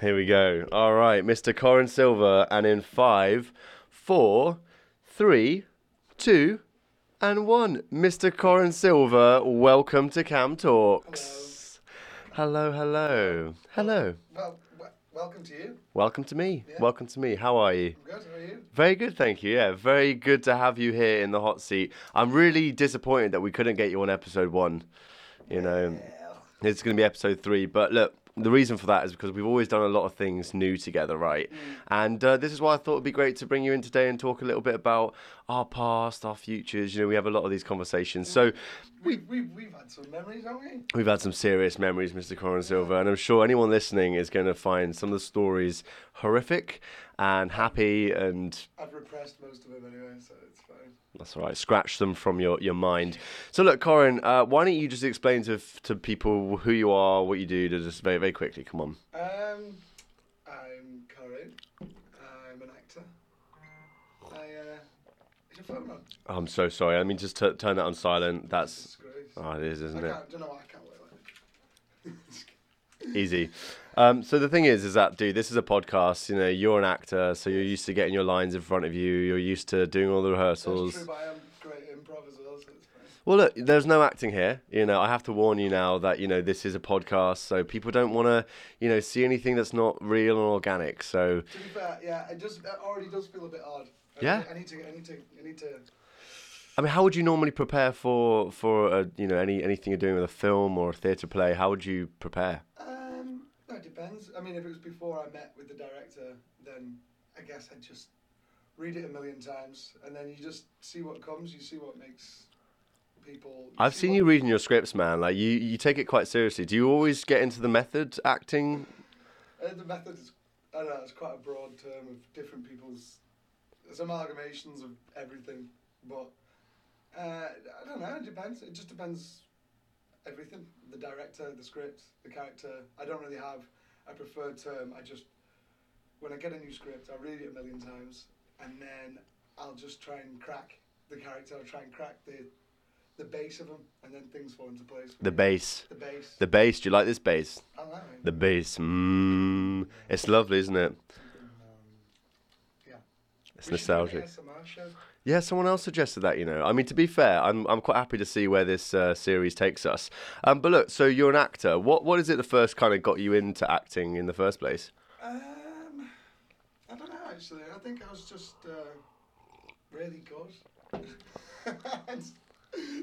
Here we go. All right, Mr. Corin Silver, and in five, four, three, two, and one. Mr. Corin Silver, welcome to Cam Talks. Hello, hello, hello. Well, w- welcome to you. Welcome to me. Yeah. Welcome to me. How are you? I'm good. How are you? Very good, thank you. Yeah, very good to have you here in the hot seat. I'm really disappointed that we couldn't get you on episode one. You know, it's going to be episode three. But look, the reason for that is because we've always done a lot of things new together, right? And uh, this is why I thought it'd be great to bring you in today and talk a little bit about our past, our futures. You know, we have a lot of these conversations. So We've, we've, we've had some memories, haven't we? we've had some serious memories, Mr. Corin Silver, and I'm sure anyone listening is going to find some of the stories horrific and happy and I've repressed most of them anyway, so it's fine. That's all right. Scratch them from your, your mind. So look, Corin, uh, why don't you just explain to to people who you are, what you do, to just very very quickly. Come on. Um, I'm Corin. I'm an actor. I, uh, is your phone on? Oh, I'm so sorry. I mean, just t- turn that on silent. That's oh, it is, isn't it? can't, don't know why I can't that. Easy. Um, so the thing is, is that dude, this is a podcast. You know, you're an actor, so you're used to getting your lines in front of you. You're used to doing all the rehearsals. true, I am great improv as well, so. Well, look, there's no acting here. You know, I have to warn you now that you know this is a podcast, so people don't want to, you know, see anything that's not real and organic. So To be fair, yeah, it just it already does feel a bit odd. I Yeah? Need, I need to, I need to, I need to. I mean, how would you normally prepare for for a, you know any anything you're doing with a film or a theatre play? How would you prepare? No, it depends. I mean, if it was before I met with the director, then I guess I'd just read it a million times, and then you just see what comes. You see what makes people. I've see seen you reading your scripts, man. Like you you take it quite seriously. Do you always get into the method acting? Uh, the method is, I don't know, it's quite a broad term of different people's. There's amalgamations of everything, but uh, I don't know. It depends. It just depends. Everything. The director, the script, the character. I don't really have a preferred term. I just when I get a new script, I read it a million times, and then I'll just try and crack the character. I'll try and crack the the base of them, and then things fall into place. The me. bass, The base. the bass. Do you like this bass? I like it. The bass. Mmm. It's lovely, isn't it? Um, yeah. It's nostalgic. Yeah, someone else suggested that. You know, I mean, to be fair, I'm I'm quite happy to see where this uh, series takes us. Um, but look, so you're an actor. What what is it that first kind of got you into acting in the first place? Um, I don't know actually. I think I was just uh, really good.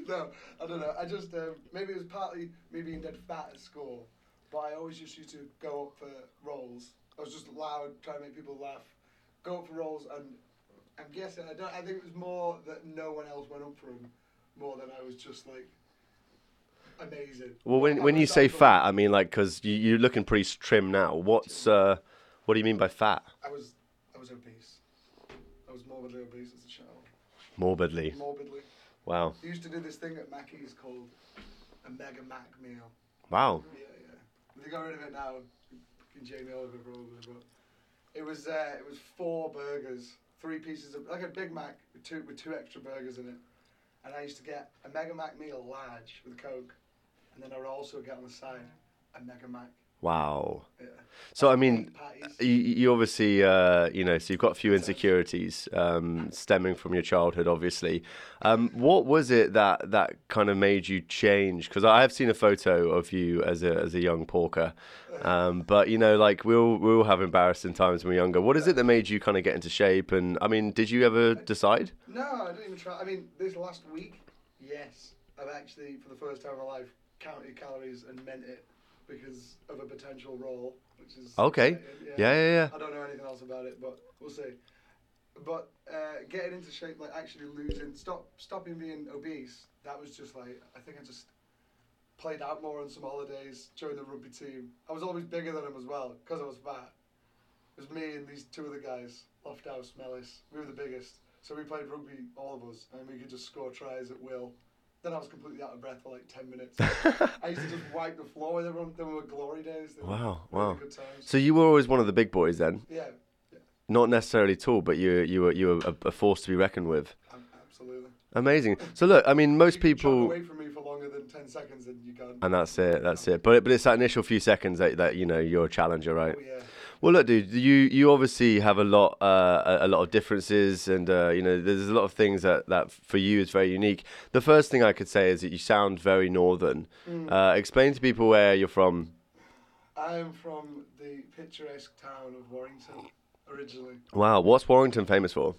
no, I don't know. I just um, maybe it was partly me being dead fat at school, but I always just used to go up for roles. I was just loud, trying to make people laugh. Go up for roles, and I'm guessing I don't. I think it was more that no one else went up for them, more than I was just like amazing. Well, when when you say fat, I mean like because you you're looking pretty trim now. What's uh, what do you mean by fat? I was I was obese. I was morbidly obese as a child. Morbidly. Morbidly. Wow. They used to do this thing at Mackey's called a Mega Mac meal. Wow. Yeah, yeah. They got rid of it now. Jamie Oliver probably, but it was uh, it was four burgers, three pieces of like a Big Mac with two with two extra burgers in it. And I used to get a Mega Mac meal large with Coke, and then I would also get on the side a Mega Mac. Wow. Yeah. So I mean, you, you obviously uh, you know so you've got a few insecurities um, stemming from your childhood, obviously. Um, what was it that that kind of made you change? Because I have seen a photo of you as a as a young porker, um, but you know like we all we all have embarrassing times when we're younger. What is it that made you kind of get into shape? And I mean, did you ever decide? No, I didn't even try. I mean, this last week, yes, I've actually, for the first time in my life, counted calories and meant it because of a potential role, which is Okay. exciting, Yeah, yeah, yeah. I don't know anything else about it, but we'll see. But uh, getting into shape, like actually losing, stop, stopping being obese, that was just like I think I just played out more on some holidays, joined the rugby team. I was always bigger than him as well because I was fat. It was me and these two other guys, Lofthouse, Mellis. We were the biggest. So we played rugby, all of us, and we could just score tries at will. Then I was completely out of breath for like 10 minutes. I used to just wipe the floor with everyone. Then we were glory days. They were Wow, really wow. Times. So you were always one of the big boys then, yeah, not necessarily tall, but you you were you were a, force to be reckoned with. absolutely. Amazing. So look, I mean, most can people. away from me for longer than 10 seconds and you can't. And that's it. That's it. But but it's that initial few seconds that, that you know you're a challenger, right? Oh, yeah. Well, look, dude, you you obviously have a lot uh, a, lot of differences, and uh, you know there's a lot of things that that for you is very unique. The first thing I could say is that you sound very northern. Mm. Uh, explain to people where you're from. I'm from the picturesque town of Warrington originally. Wow, what's Warrington famous for?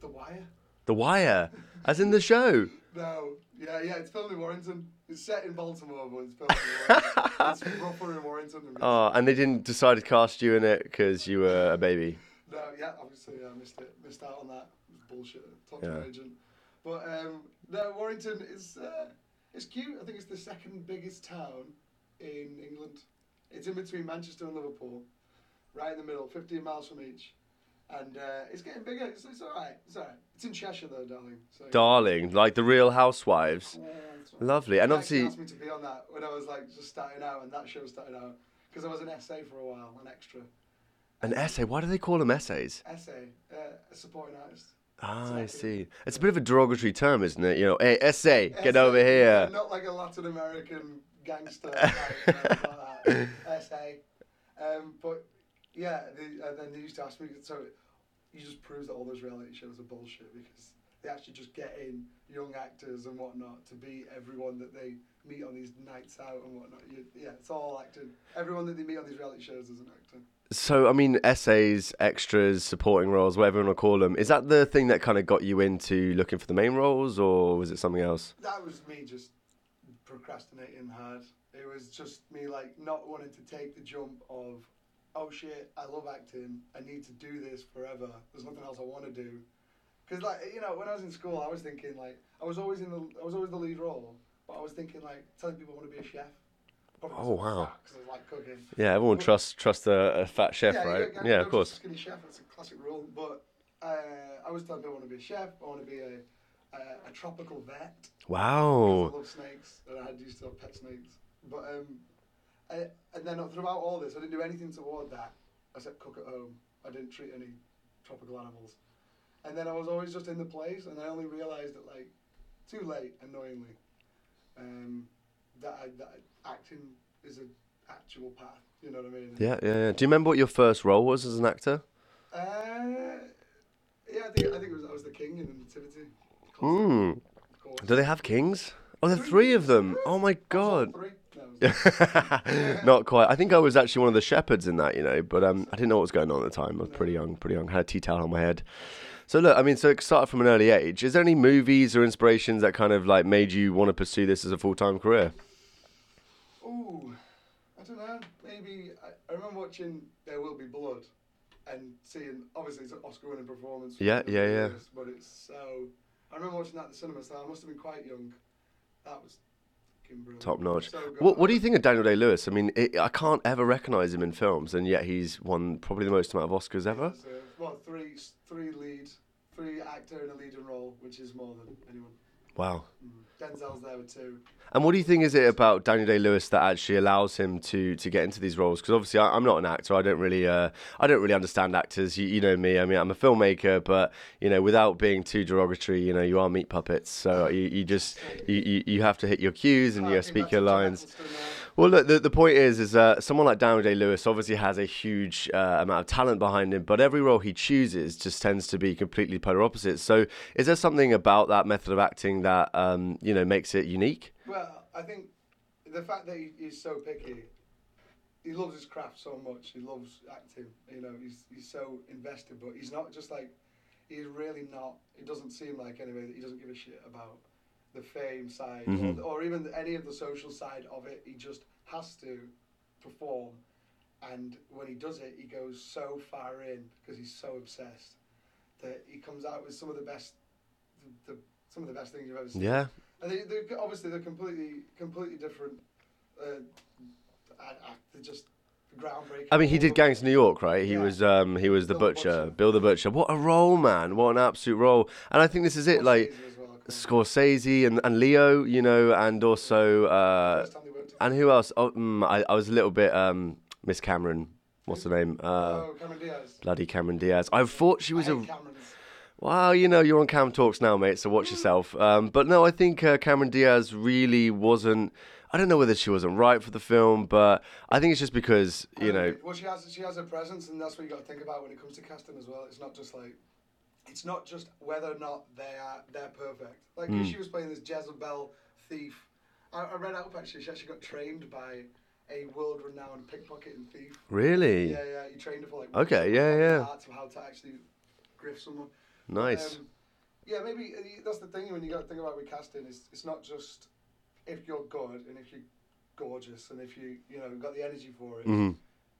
The Wire? The Wire, as in the show. No, yeah, yeah, it's filmed in Warrington. It's set in Baltimore, but it's filmed in Warrington. it's rougher in Warrington. Than Oh, and they didn't decide to cast you in it because you were a baby. No, yeah, obviously I missed it, missed out on that. It was bullshit. Talk to my agent. But um, no, Warrington is uh, it's cute. I think it's the second biggest town in England. It's in between Manchester and Liverpool, right in the middle, 15 miles from each. And uh, it's getting bigger. It's, it's all right. It's all right. It's in Cheshire though, darling. So, Darling, like the Real Housewives. Yeah, right. Lovely, and They actually obviously, asked me to be on that when I was like just starting out, and that show started out because I was an essay for a while, an extra an essay. Why do they call them essays? essay, uh, a supporting artist. Ah, I see. It's a bit of a derogatory term, isn't it? You know, hey, essay, get Essay, over here. not like a Latin American gangster. type, no, not that. Essay. Um, but yeah, they, and then they used to ask me. So you just proves that all those reality shows are bullshit because they actually just get in young actors and whatnot to be everyone that they meet on these nights out and whatnot. You, yeah, it's all acting. Everyone that they meet on these reality shows is an actor. So, I mean, essays, extras, supporting roles, whatever you want to call them. Is that the thing that kind of got you into looking for the main roles, or was it something else? That was me just procrastinating hard. It was just me like not wanting to take the jump of, oh shit, I love acting. I need to do this forever. There's nothing else I want to do. Because like you know, when I was in school, I was thinking like I was always in the I was always the lead role, but I was thinking like telling people I want to be a chef. Oh, wow. I like cooking. Yeah, everyone trusts trusts a, a fat chef, yeah, right? Yeah, of course. Skinny chef, that's a classic rule. But uh, I was telling people I want to be a chef. I want to be a a, a tropical vet. Wow. I love snakes, and I used to have pet snakes. But um, I, and then throughout all this, I didn't do anything toward that except cook at home. I didn't treat any tropical animals. And then I was always just in the place, and I only realised that like too late, annoyingly, um, that, I, that acting is an actual path. You know what I mean? Yeah, yeah, yeah. Do you remember what your first role was as an actor? Uh, yeah, I think I think it was I was the king in the nativity. Hmm. Do they have kings? Oh, there are three of them. Oh my god. Three? No, it was- Not quite. I think I was actually one of the shepherds in that, you know, but um, I didn't know what was going on at the time. I was pretty young, pretty young. Had a tea towel on my head. So look, I mean, so it started from an early age. Is there any movies or inspirations that kind of like made you want to pursue this as a full time career? Ooh, I don't know. Maybe I, I remember watching There Will Be Blood and seeing obviously it's an Oscar-winning performance. Yeah, yeah, yeah. But it's so. I remember watching that at the cinema. So I must have been quite young. That was. Top notch. So. What What do you think of Daniel Day Lewis? I mean, it, I can't ever recognize him in films, and yet he's won probably the most amount of Oscars ever. Well, three three lead, three actor in a leading role, which is more than anyone. Wow. Denzel's there with two. And what do you think is it about Daniel Day Lewis that actually allows him to to get into these roles? Because obviously I, I'm not an actor. I don't really uh, I don't really understand actors. You, you know me. I mean I'm a filmmaker, but you know without being too derogatory, you know you are meat puppets. So you, you just you, you, you have to hit your cues and you speak your lines. Well, look, the, the point is, is uh, someone like Daniel Day Lewis obviously has a huge uh, amount of talent behind him, but every role he chooses just tends to be completely polar opposites. So, is there something about that method of acting that um, you know makes it unique? Well, I think the fact that he, he's so picky, he loves his craft so much. He loves acting. You know, he's he's so invested, but he's not just like he's really not. It doesn't seem like anyway that he doesn't give a shit about the fame side Mhm. or, or even any of the social side of it. He just has to perform, and when he does it, he goes so far in because he's so obsessed that he comes out with some of the best, the, the some of the best things you've ever seen. Yeah, And they, they're obviously they're completely completely different. Uh, act- they're just groundbreaking. I mean, he did Gangs of New York, right? He Yeah. was um, he was the Bill the butcher, Butcher. Bill the Butcher. What a role, man! What an absolute role! And I think this is it, like as well, of course. Scorsese and, and Leo, you know, and also uh, First time they worked and who else? Oh, mm, I, I was a little bit um, Miss Cameron. What's her name? Uh, oh, Cameron Diaz. bloody Cameron Diaz. I thought she was a. Camerons. Well, you know, you're on Cam Talks now, mate, so watch yourself. Um, but no, I think uh, Cameron Diaz really wasn't. I don't know whether she wasn't right for the film, but I think it's just because you know. Well, she has she has a presence, and that's what you got to think about when it comes to casting as well. It's not just like, it's not just whether or not they are they're perfect. Like if she was playing this Jezebel thief. I, I read up actually. She actually got trained by a world-renowned pickpocket and thief. Really Yeah, yeah. He trained her for like. Okay, yeah, yeah. Arts of how to actually griff someone. nice. Um, yeah, maybe uh, that's the thing when you got to think about recasting. casting. Is it's not just if you're good and if you're gorgeous and if you you know got the energy for it, hmm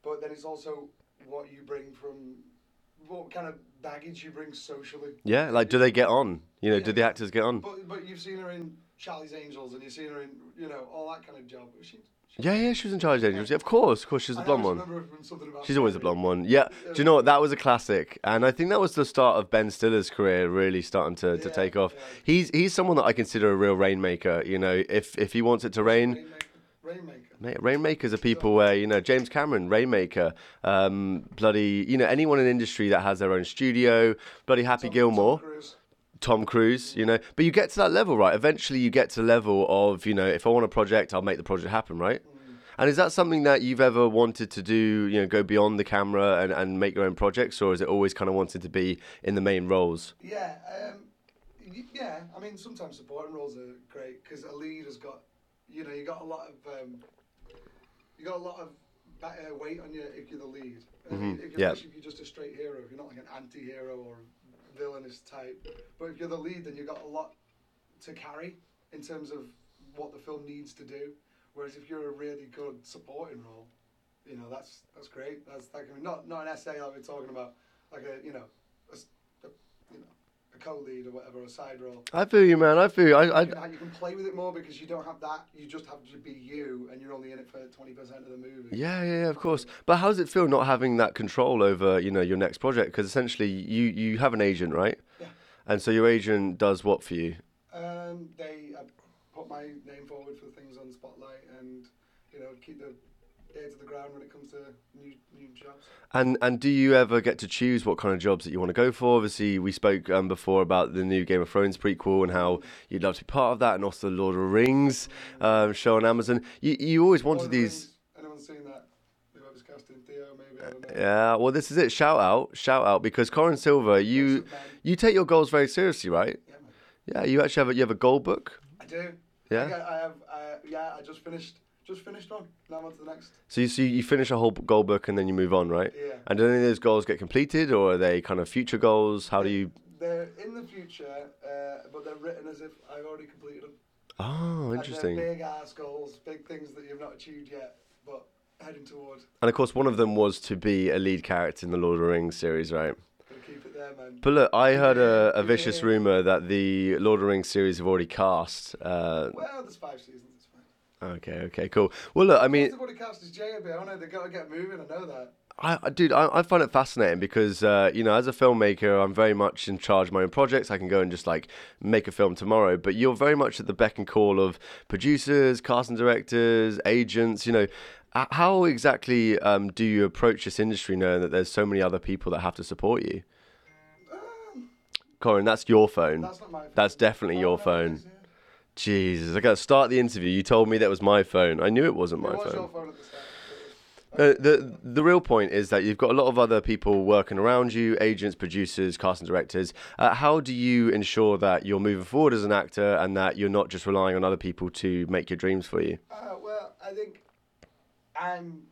but then it's also what you bring from what kind of baggage you bring socially. Yeah, like do they get on? You know, do the actors get on? But but you've seen her in Charlie's Angels and you've seen her in you know all that kind of job. She, she, Yeah, yeah, she was in Charlie's Angels. Yeah, of course, of course, she's the blonde one. remember her from something about She's always a Mary. blonde one. Yeah. Do you know what? That was a classic, and I think that was the start of Ben Stiller's career really starting to, to Yeah, take off. yeah. He's he's someone that I consider a real rainmaker. You know, if if he wants it to rain, Rainmaker. Mate, rainmakers are people where you know James Cameron, rainmaker, um, bloody you know anyone in industry that has their own studio, bloody Happy Tom- Gilmore, Tom Cruise. Tom Cruise, you know. But you get to that level, right? Eventually, you get to the level of you know if I want a project, I'll make the project happen, right? And is that something that you've ever wanted to do? You know, go beyond the camera and, and make your own projects, or is it always kind of wanted to be in the main roles? Yeah, um, yeah. I mean, sometimes supporting roles are great because a lead has got, you know, you got a lot of, um, you got a lot of uh, weight on you if you're the lead. Mhm, if you're, yeah. If you're just a straight hero, if you're not like an anti-hero or villainous type. But if you're the lead, then you've got a lot to carry in terms of what the film needs to do. Whereas if you're a really good supporting role, you know, that's that's great. That's like I mean, not not an essay like we're talking about, like a you know, a, s- a- you know, a co-lead or whatever, a side role. I feel you, man. I feel you. I, I, You can, you can play with it more because you don't have that. You just have to be you, and you're only in it for twenty percent of the movie. Yeah, yeah, yeah, of course. But how does it feel not having that control over, you know, your next project? Because essentially, you you have an agent, right? Yeah. And so your agent does what for you? Um, they uh, put my name forward for things on Spotlight, and you know, keep the ear to the ground when it comes to new new jobs. And and do you ever get to choose what kind of jobs that you want to go for? Obviously, we spoke um, before about the new Game of Thrones prequel and how you'd love to be part of that, and also the Lord of the Rings um, show on Amazon. You you always wanted the these. Rings, Anyone seen that? Whoever's casting Theo, maybe. I don't. Yeah, well, this is it. Shout out, shout out, because Corin Silver, you you take your goals very seriously, right? Yeah. Yeah, you actually have a, you have a goal book. I do. Yeah? I, I have. Uh, yeah, I just finished. Just finished one. Now on to the next. So you, so you finish a whole goal book and then you move on, right? Yeah. And do any of those goals get completed, or are they kind of future goals? How do you? They're in the future, uh, but they're written as if I've already completed them. Oh, interesting. big ass goals, big things that you've not achieved yet, but heading toward. And of course, one of them was to be a lead character in the Lord of the Rings series, right? Gotta keep it there, man. But look, I heard a, a vicious rumor that the Lord of the Rings series have already cast. Uh, Well, there's five seasons. Okay, okay, cool. Well, look, I mean, Everybody cast as JB. I know they've gotta get moving. I know that. I, I dude, I, I find it fascinating because uh, you know, as a filmmaker, I'm very much in charge of my own projects. I can go and just like make a film tomorrow, but you're very much at the beck and call of producers, casting directors, agents. You know, how exactly um, do you approach this industry, knowing that there's so many other people that have to support you? Um, Corin, that's your phone. that's not my. Phone. That's definitely Oh, your phone. is, yeah. Jesus, I got to start the interview. You told me that was my phone. I knew it wasn't my it was phone. your phone at the start. Uh, the the real point is that you've got a lot of other people working around you, agents, producers, casting directors. Uh, how do you ensure that you're moving forward as an actor and that you're not just relying on other people to make your dreams for you? Uh, well, I think I'm,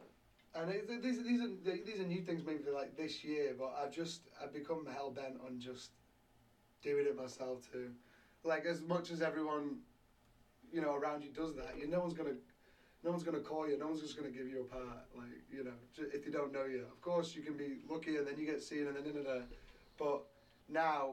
and it, these these are these are new things maybe like this year, but I've just I've become hell bent on just doing it myself too. Like as much as everyone, you know, around you does that, you no one's gonna. No one's gonna call you. No one's just gonna give you a part. Like you know, if they don't know you, of course you can be lucky, and then you get seen, and then da, da, da. But now,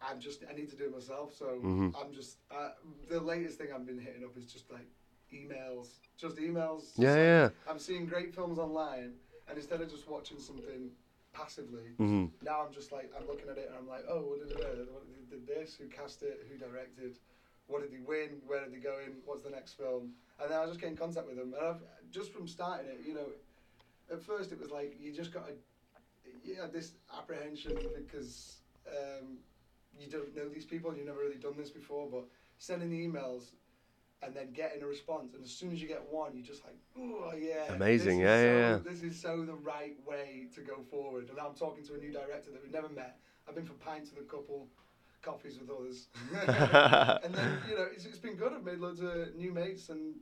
I'm just I need to do it myself. So Mhm. I'm just uh, the latest thing I've been hitting up is just like emails, just emails. Yeah, yeah. I'm seeing great films online, and instead of just watching something passively, hmm now I'm just like I'm looking at it and I'm like, oh, what did, it, what did this? Who cast it? Who directed? What did he win? Where did he go in? What's the next film? And then I just get in contact with them, and I've just from starting it, you know, at first it was like you just got to, you had this apprehension because um, you don't know these people, and you've never really done this before, but sending the emails and then getting a response. And as soon as you get one, you're just like, oh yeah, Amazing, yeah, yeah, so- yeah. This is so the right way to go forward. And I'm talking to a new director that we've never met. I've been for pints with a couple, coffees with others, and then you know it's, it's been good. I've made loads of new mates, and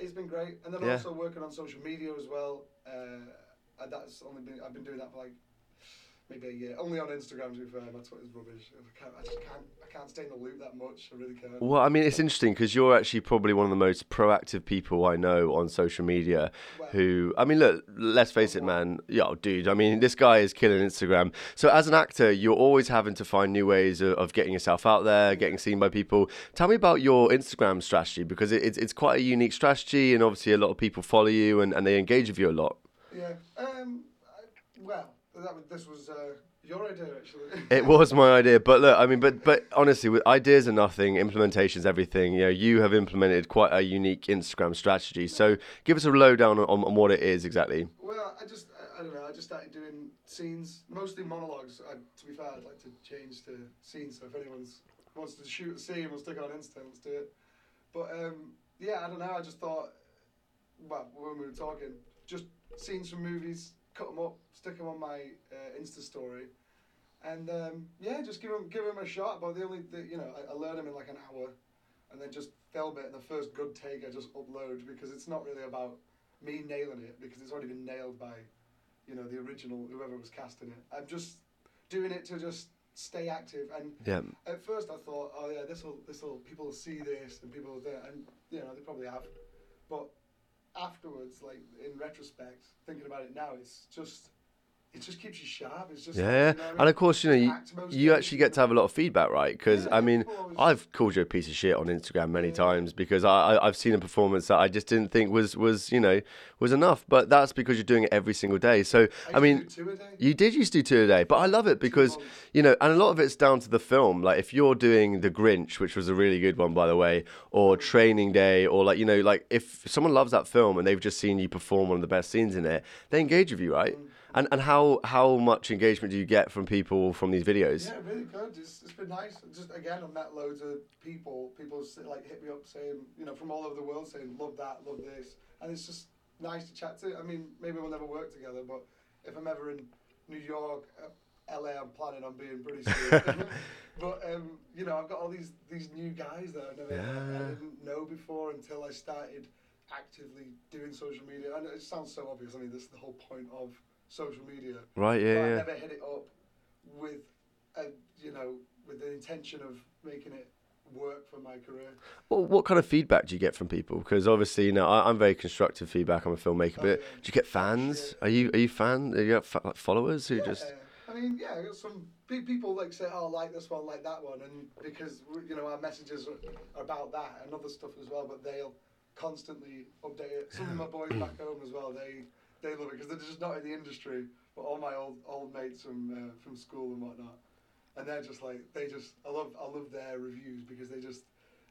it's been great. And then Yeah. also working on social media as well. Uh, and that's only been I've been doing that for like maybe a year. Only on Instagram to be fair. My Twitter's rubbish. I, can't, I just can't. I can't stay in the loop that much. I really can't. Well, I mean, it's interesting because you're actually probably one of the most proactive people I know on social media. Well, Who, I mean, look, let's face it, man. Yo, dude, I mean, this guy is killing Instagram. So, as an actor, you're always having to find new ways of, of getting yourself out there, getting seen by people. Tell me about your Instagram strategy because it, it's, it's quite a unique strategy, and obviously, a lot of people follow you and, and they engage with you a lot. Yeah. Um. I, well, that was, this was uh, your idea actually. It was my idea, but look, I mean, but but honestly, with ideas are nothing, implementation's everything. You know, you have implemented quite a unique Instagram strategy. So, give us a lowdown on, on what it is exactly. Well, I just, I, I don't know, I just started doing scenes, mostly monologues. I, to be fair, I'd like to change to scenes, so if anyone wants to shoot a scene, we'll stick it on Insta, let's do it. But, um, yeah, I don't know, I just thought, well, when we were talking, just scenes from movies, cut them up, stick them on my uh, Insta story. And, um, yeah, just give them, give them a shot, but the only, the, you know, I, I learn them in like an hour, and then just film it, and the first good take I just upload, because it's not really about me nailing it because it's already been nailed by, you know, the original whoever was casting it. I'm just doing it to just stay active. And Yeah, at first I thought, oh yeah, this will this will people will see this and people will do it, and you know they probably have. But afterwards, like in retrospect, thinking about it now, it's just it just keeps you sharp. It's just yeah, like, you know and of course, you know, you, you actually get to have a lot of feedback, right? Because Yeah, I mean, I've called you a piece of shit on Instagram many Yeah. times because I, I I've seen a performance that I just didn't think was was you know was enough. But that's because you're doing it every single day. So I to mean, two a day. You did used to do two a day, but I love it because you know, and a lot of it's down to the film. Like if you're doing The Grinch, which was a really good one by the way, or mm-hmm. Training Day, or like you know, like if someone loves that film and they've just seen you perform one of the best scenes in it, they engage with you, right? Mm-hmm. And and how how much engagement do you get from people from these videos? Yeah, really good. It's, it's been nice. Just again, I've met loads of people. People like hit me up saying, you know, from all over the world saying, love that, love this, and it's just nice to chat to. I mean, maybe we'll never work together, but if I'm ever in New York, uh, LA, I'm planning on being pretty soon. but um, you know, I've got all these these new guys that I never Yeah. I didn't know before until I started actively doing social media. And it sounds so obvious. I mean, this is the whole point of social media Right? Yeah, but I never hit it up with, a, you know, with the intention of making it work for my career. Well, what kind of feedback do you get from people? Because obviously, you know, I, I'm very constructive feedback. I'm a filmmaker, Oh, but yeah. do you get fans? Are you are you fan? Are you got like followers who yeah, just? I mean, yeah, I got some people like say, "Oh, I like this one, like that one," and because you know our messages are, are about that and other stuff as well. But they'll constantly update it. Some of my boys back home as well, they they love it because they're just not in the industry. But all my old old mates from uh, from school and whatnot, and they're just like they just I love I love their reviews because they just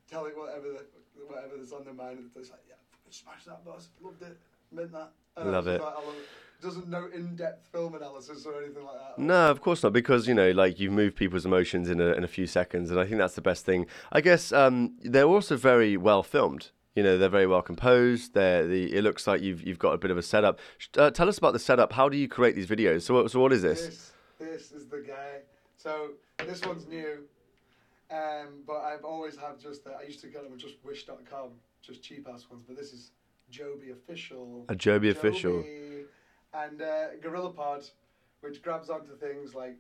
tell it whatever the, whatever that's on their mind. And it's like yeah, smash that boss, loved it, meant that. Love it. Like, I love it. Doesn't know in-depth film analysis or anything like that. No, of course not, because you know, like you move people's emotions in a in a few seconds, and I think that's the best thing. I guess um, they're also very well filmed. You know, they're very well composed. They're the. It looks like you've you've got a bit of a setup. Uh, tell us about the setup. How do you create these videos? So, what, so what is this? This, this is the guy. So this one's new, um, but I've always had just. The, I used to get them just Wish.com, just cheap ass ones. But this is Joby official. A Joby official. Joby. And uh, GorillaPod, which grabs onto things like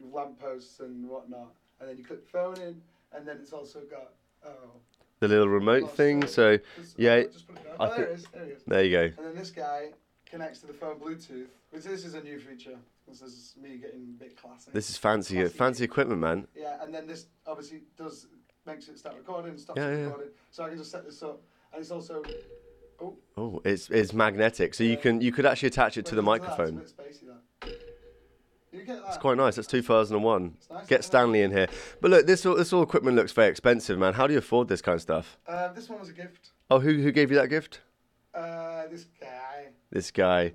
lampposts and whatnot, and then you click phone in, and then it's also got oh. The little remote lost thing. So Just- yeah, oh, just put it down. I Oh, there think- it is. There there you go. And then this guy connects to the phone Bluetooth, which this is a new feature. This is me getting a bit classy. This is fancy uh, Classy. fancy equipment, man. Yeah, and then this obviously does makes it start recording, stops Yeah, yeah. recording. So I can just set this up, and it's also. Oh, Oh, it's it's magnetic, so you can you could actually attach it to the wait, microphone. That. You get that? It's quite nice. That's 2001. It's nice, Get? Stanley in here. But look, this all, this all equipment looks very expensive, man. How do you afford this kind of stuff? Uh, this one was a gift. Oh, who who gave you that gift? Uh, this guy. This guy.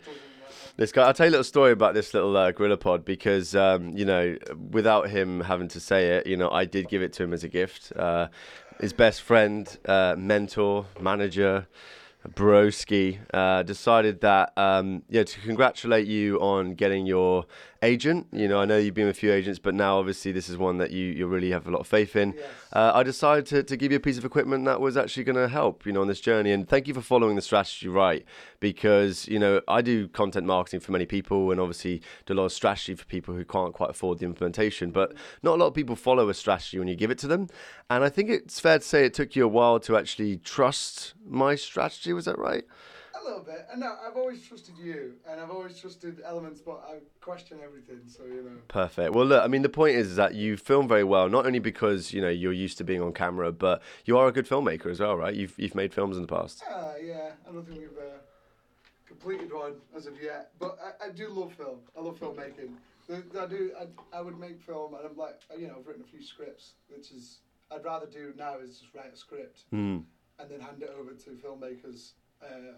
This guy. I'll tell you a little story about this little uh, GorillaPod because um, you know, without him having to say it, you know, I did give it to him as a gift. Uh, his best friend, uh, mentor, manager, Broski, uh, decided that um, yeah to congratulate you on getting your agent. You know, I know you've been with a few agents, but now obviously this is one that you, you really have a lot of faith in. Yes. Uh, I decided to, to give you a piece of equipment that was actually going to help, you know, on this journey. And thank you for following the strategy right, because you know I do content marketing for many people, and obviously do a lot of strategy for people who can't quite afford the implementation. But not a lot of people follow a strategy when you give it to them. And I think it's fair to say it took you a while to actually trust my strategy. Was that right? A little bit. And no, I've always trusted you, and I've always trusted elements, but I question everything. So you know. Perfect. Well, look, I mean, the point is that you film very well, not only because you know you're used to being on camera, but you are a good filmmaker as well, right? You've you've made films in the past. Ah, yeah. I don't think we've uh, completed one as of yet, but I, I do love film. I love filmmaking. I do. I, I would make film, and I'm like, you know, I've written a few scripts, which is I'd rather do now is just write a script Mm. and then hand it over to filmmakers. Uh,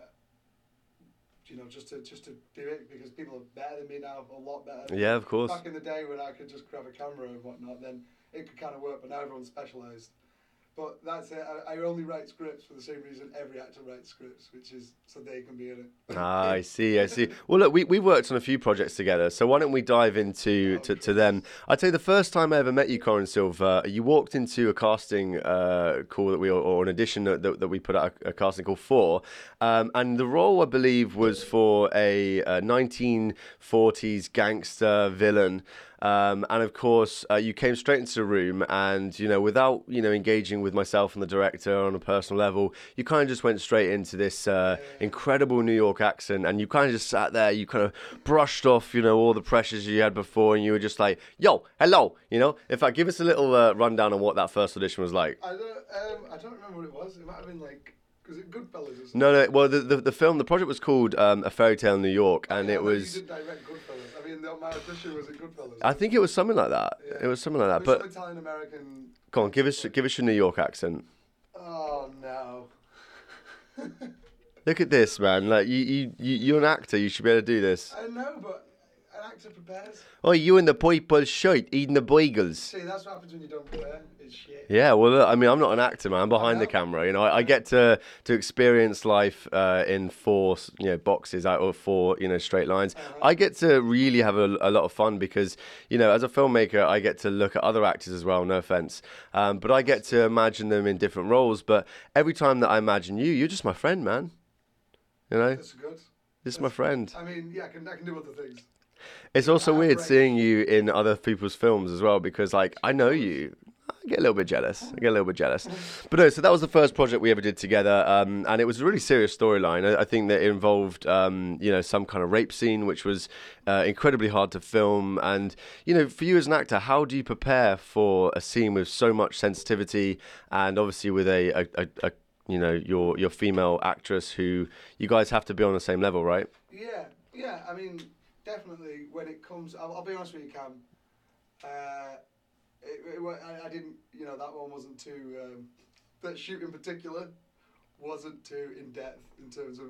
you know, just to just to do it because people are better than me now, a lot better. Yeah, of course. Back in the day when I could just grab a camera and whatnot, then it could kind of work. But now everyone's specialised. But that's it. I, I only write scripts for the same reason every actor writes scripts, which is so they can be in it. Ah, I see, I see. Well, look, we, we've worked on a few projects together, so why don't we dive into to, to them? I'd say the first time I ever met you, Corin Silva, you walked into a casting uh, call that we, or an audition that, that, that we put out a, a casting call for, um, and the role, I believe, was for a, a 1940s gangster villain. Um, and of course, uh, you came straight into the room, and you know, without you know engaging with myself and the director on a personal level, you kind of just went straight into this uh, incredible New York accent, and you kind of just sat there. You kind of brushed off, you know, all the pressures you had before, and you were just like, "Yo, hello," you know. In fact, give us a little uh, rundown on what that first audition was like. I don't. Um, I don't remember what it was. It might have been like. Was it Goodfellas or something? No, no. Well, the the, the film, the project was called um, A Fairy Tale in New York, and Yeah, it was. You did direct Goodfellas. I mean, the, my audition was at Goodfellas. I think it was something like that. Yeah. It was something like that. It was But Italian American. Come on, give us give us your New York accent. Oh no. Look at this, man. Like you, you, you, you're an actor. You should be able to do this. I know, but actor prepares. Oh, you and the purple shirt eating the bagels. See, that's what happens when you don't prepare. It's shit. Yeah, well, look, I mean, I'm not an actor, man. I'm behind the camera. You know, I, I get to to experience life uh, in four, you know, boxes out of four, you know, straight lines. I get to really have a, a lot of fun because, you know, as a filmmaker, I get to look at other actors as well. No offense, um, but I get to imagine them in different roles. But every time that I imagine you, you're just my friend, man. You know, That's good. this is my friend. I mean, yeah, I can, I can do other things. It's also Ah, weird right. seeing you in other people's films as well because, like, I know you. I get a little bit jealous. I get a little bit jealous. But no, so that was the first project we ever did together, um, and it was a really serious storyline. I, I think that it involved, um, you know, some kind of rape scene, which was uh, incredibly hard to film. And you know, for you as an actor, how do you prepare for a scene with so much sensitivity, and obviously with a, a, a, a you know, your your female actress who you guys have to be on the same level, right? Yeah, yeah. I mean, definitely when it comes, I'll, I'll be honest with you, Cam. Uh, it, it, I, I didn't, you know, that one wasn't too. Um, that shoot in particular wasn't too in depth in terms of.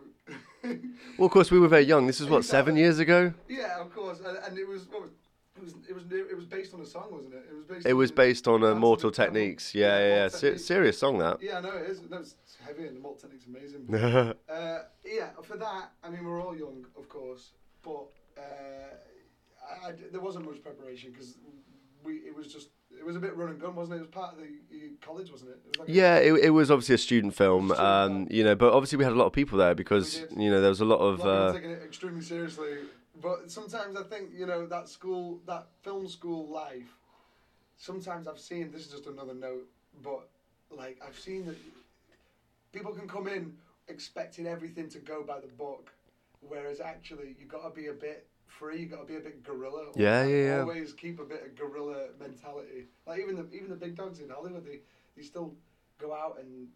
Well, of course, we were very young. This is what seven years ago. yeah, of course, and, and it was. What was it was it was it was based on a song, wasn't it? It was based. It was on based on uh, Dance Mortal. Techniques. Yeah, yeah, yeah. Mortal Se- serious song that. Yeah, I know it is. No, it's heavy and the Mortal Technique's amazing. Uh, yeah, for that, I mean, we're all young, of course, but I, I there wasn't much preparation because we it was just it was a bit run and gun, wasn't it? It was part of the uh, college, wasn't it? it was like a- Yeah, it, it was obviously a student film, Student um, film. you know, but obviously we had a lot of people there because you know there was a lot a of. lot of Uh, taking it extremely seriously, but sometimes I think you know that school, that film school life. Sometimes I've seen this is just another note, but like I've seen that people can come in expecting everything to go by the book, whereas actually you've got to be a bit free. You got to be a bit guerrilla. Yeah, yeah, yeah. Always keep a bit of guerrilla mentality. Like even the even the big dogs in Hollywood, they they still go out and.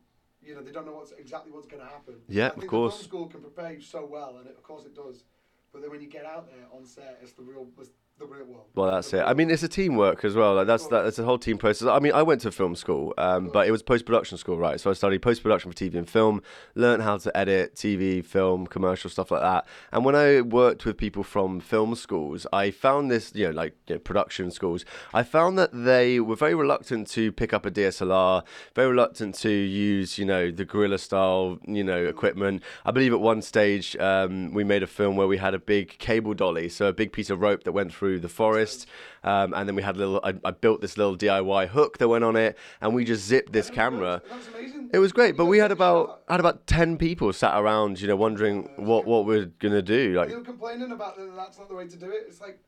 You know they don't know what's exactly what's going to happen. Yeah, of course. The film school can prepare you so well, and it, of course it does. But then when you get out there on set, it's the real, it's the real world. Well, that's it. I mean, it's a teamwork as well. Like that's that, that's a whole team process. I mean, I went to film school, um, but it was post production school, right? So I studied post production for TV and film, learned how to edit TV, film, commercial stuff like that. And when I worked with people from film schools, I found this, you know, like you know, production schools. I found that they were very reluctant to pick up a DSLR, very reluctant to use, you know, the guerrilla style, you know, equipment. I believe at one stage um, we made a film where we had a big cable dolly, so a big piece of rope that went through the forest, um, and then we had a little. I, I built this little DIY hook that went on it, and we just zipped this camera. It was great, but we had about had about ten people sat around, you know, wondering what what we're gonna do. Like, People complaining about that that's not the way to do it. It's like,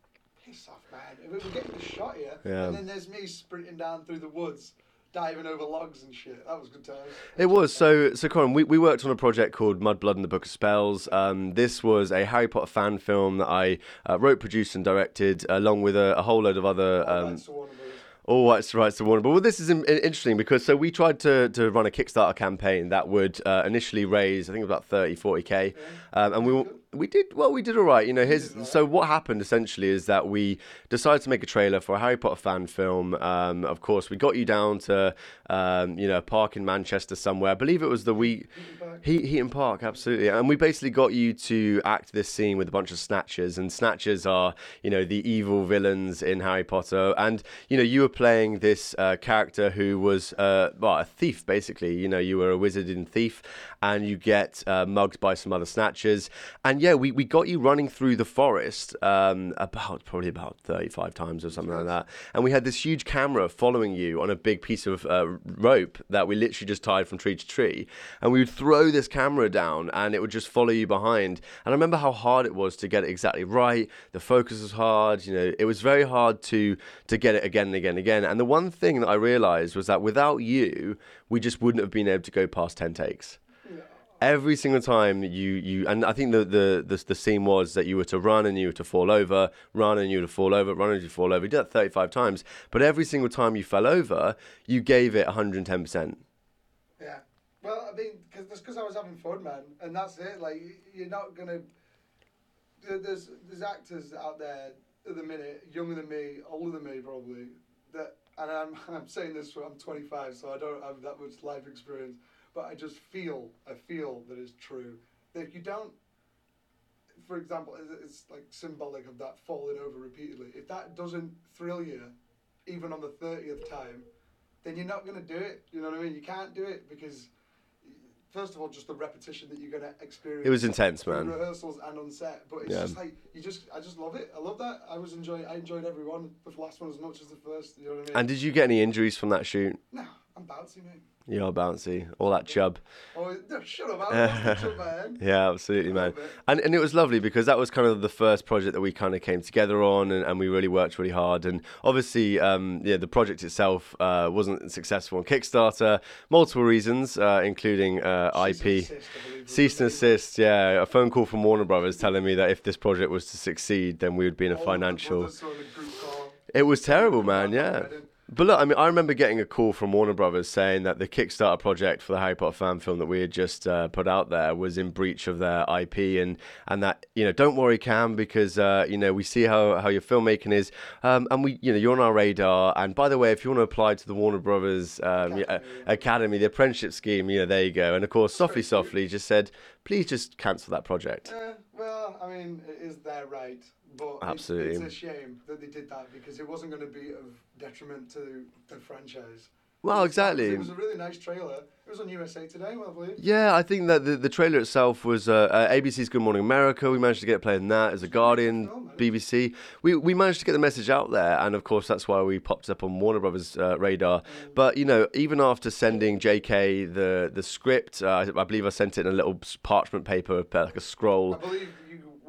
piss off, man. If We're getting the shot here, Yeah. and then there's me sprinting down through the woods, diving over logs and shit. That was good times. It was so so. Corin, we, we worked on a project called Mud, Blood, and the Book of Spells. Um, this was a Harry Potter fan film that I uh, wrote, produced, and directed, along with a, a whole load of other. All Um, rights to Warner all rights to rights to Warner. But well, this is in, in- interesting because so we tried to, to run a Kickstarter campaign that would uh, initially raise I think about 30, 40 k, um, and we we did well. We did all right. You know, his all so what happened essentially is that we decided to make a trailer for a Harry Potter fan film. Um, of course, we got you down to um, you know a park in Manchester somewhere. I believe it was the week. Park. Heat, Heaton Park, absolutely. And we basically got you to act this scene with a bunch of snatchers, and snatchers are, you know, the evil villains in Harry Potter. And you know, you were playing this uh, character who was, uh, well, a thief, basically. You know, you were a wizard and thief, and you get uh, mugged by some other snatchers. And yeah, we, we got you running through the forest um, about probably about 35 times or something like that. And we had this huge camera following you on a big piece of uh, rope that we literally just tied from tree to tree. And we would throw this camera down and it would just follow you behind. And I remember how hard it was to get it exactly right. The focus was hard. You know, it was very hard to to get it again and again and again. And the one thing that I realized was that without you, we just wouldn't have been able to go past 10 takes every single time you you and I think the, the the the scene was that you were to run and you were to fall over, run and you were to fall over, run and you fall over. You did that 35 times, but every single time you fell over, you gave it 110 percent. Yeah. Well, I mean, cause, that's because I was having fun, man, and that's it. Like, you're not gonna. There's there's actors out there at the minute, younger than me, older than me, probably. That, and I'm I'm saying this. I'm 25, so I don't have that much life experience, but I just feel I feel that it's true. That if you don't, for example, it's- like symbolic of that falling over repeatedly. If that doesn't thrill you, even on the 30th time, then you're not going to do it. You know what I mean? You can't do it because, first of all, just the repetition that you're going to experience. It was intense, man. Rehearsals and on set, but it's Yeah. just like you just, I just love it. I love that. I was enjoying, I enjoyed every one. The last one as much as the first. You know what I mean? And did you get any injuries from that shoot? no, I'm bouncy, mate. You're bouncy, all that chub. Oh, no, shut up! I man. Yeah, absolutely, man. And and it was lovely because that was kind of the first project that we kind of came together on, and, and we really worked really hard. And obviously, um, yeah, the project itself uh, wasn't successful on Kickstarter, multiple reasons, uh, including uh, Cease and IP. desist, I believe was Cease and assist, yeah. A phone call from Warner Brothers telling me that if this project was to succeed, then we would be in a financial. brothers were in a group call. It was terrible, man. Yeah. But look, I mean, I remember getting a call from Warner Brothers saying that the Kickstarter project for the Harry Potter fan film that we had just uh, put out there was in breach of their IP, and and that you know, don't worry, Cam, because uh, you know we see how, how your filmmaking is, um, and we you know you're on our radar. And by the way, if you want to apply to the Warner Brothers um, uh, Academy, the apprenticeship scheme, you know, there you go. And of course, softly, softly, just said, please just cancel that project. Uh, well, I mean, it is their right, but it's- Absolutely. It's, a shame that they did that because it wasn't going to be of detriment to the franchise. Well, exactly. It was a really nice trailer. It was on USA Today, I believe. Yeah, I think that the, the trailer itself was uh, uh, ABC's Good Morning America. We managed to get played in that as a Guardian. BBC. We we managed to get the message out there, and of course that's why we popped up on Warner Brothers uh, radar. But you know, even after sending JK the the script, uh, I, I believe I sent it in a little parchment paper, uh, like a scroll. believe you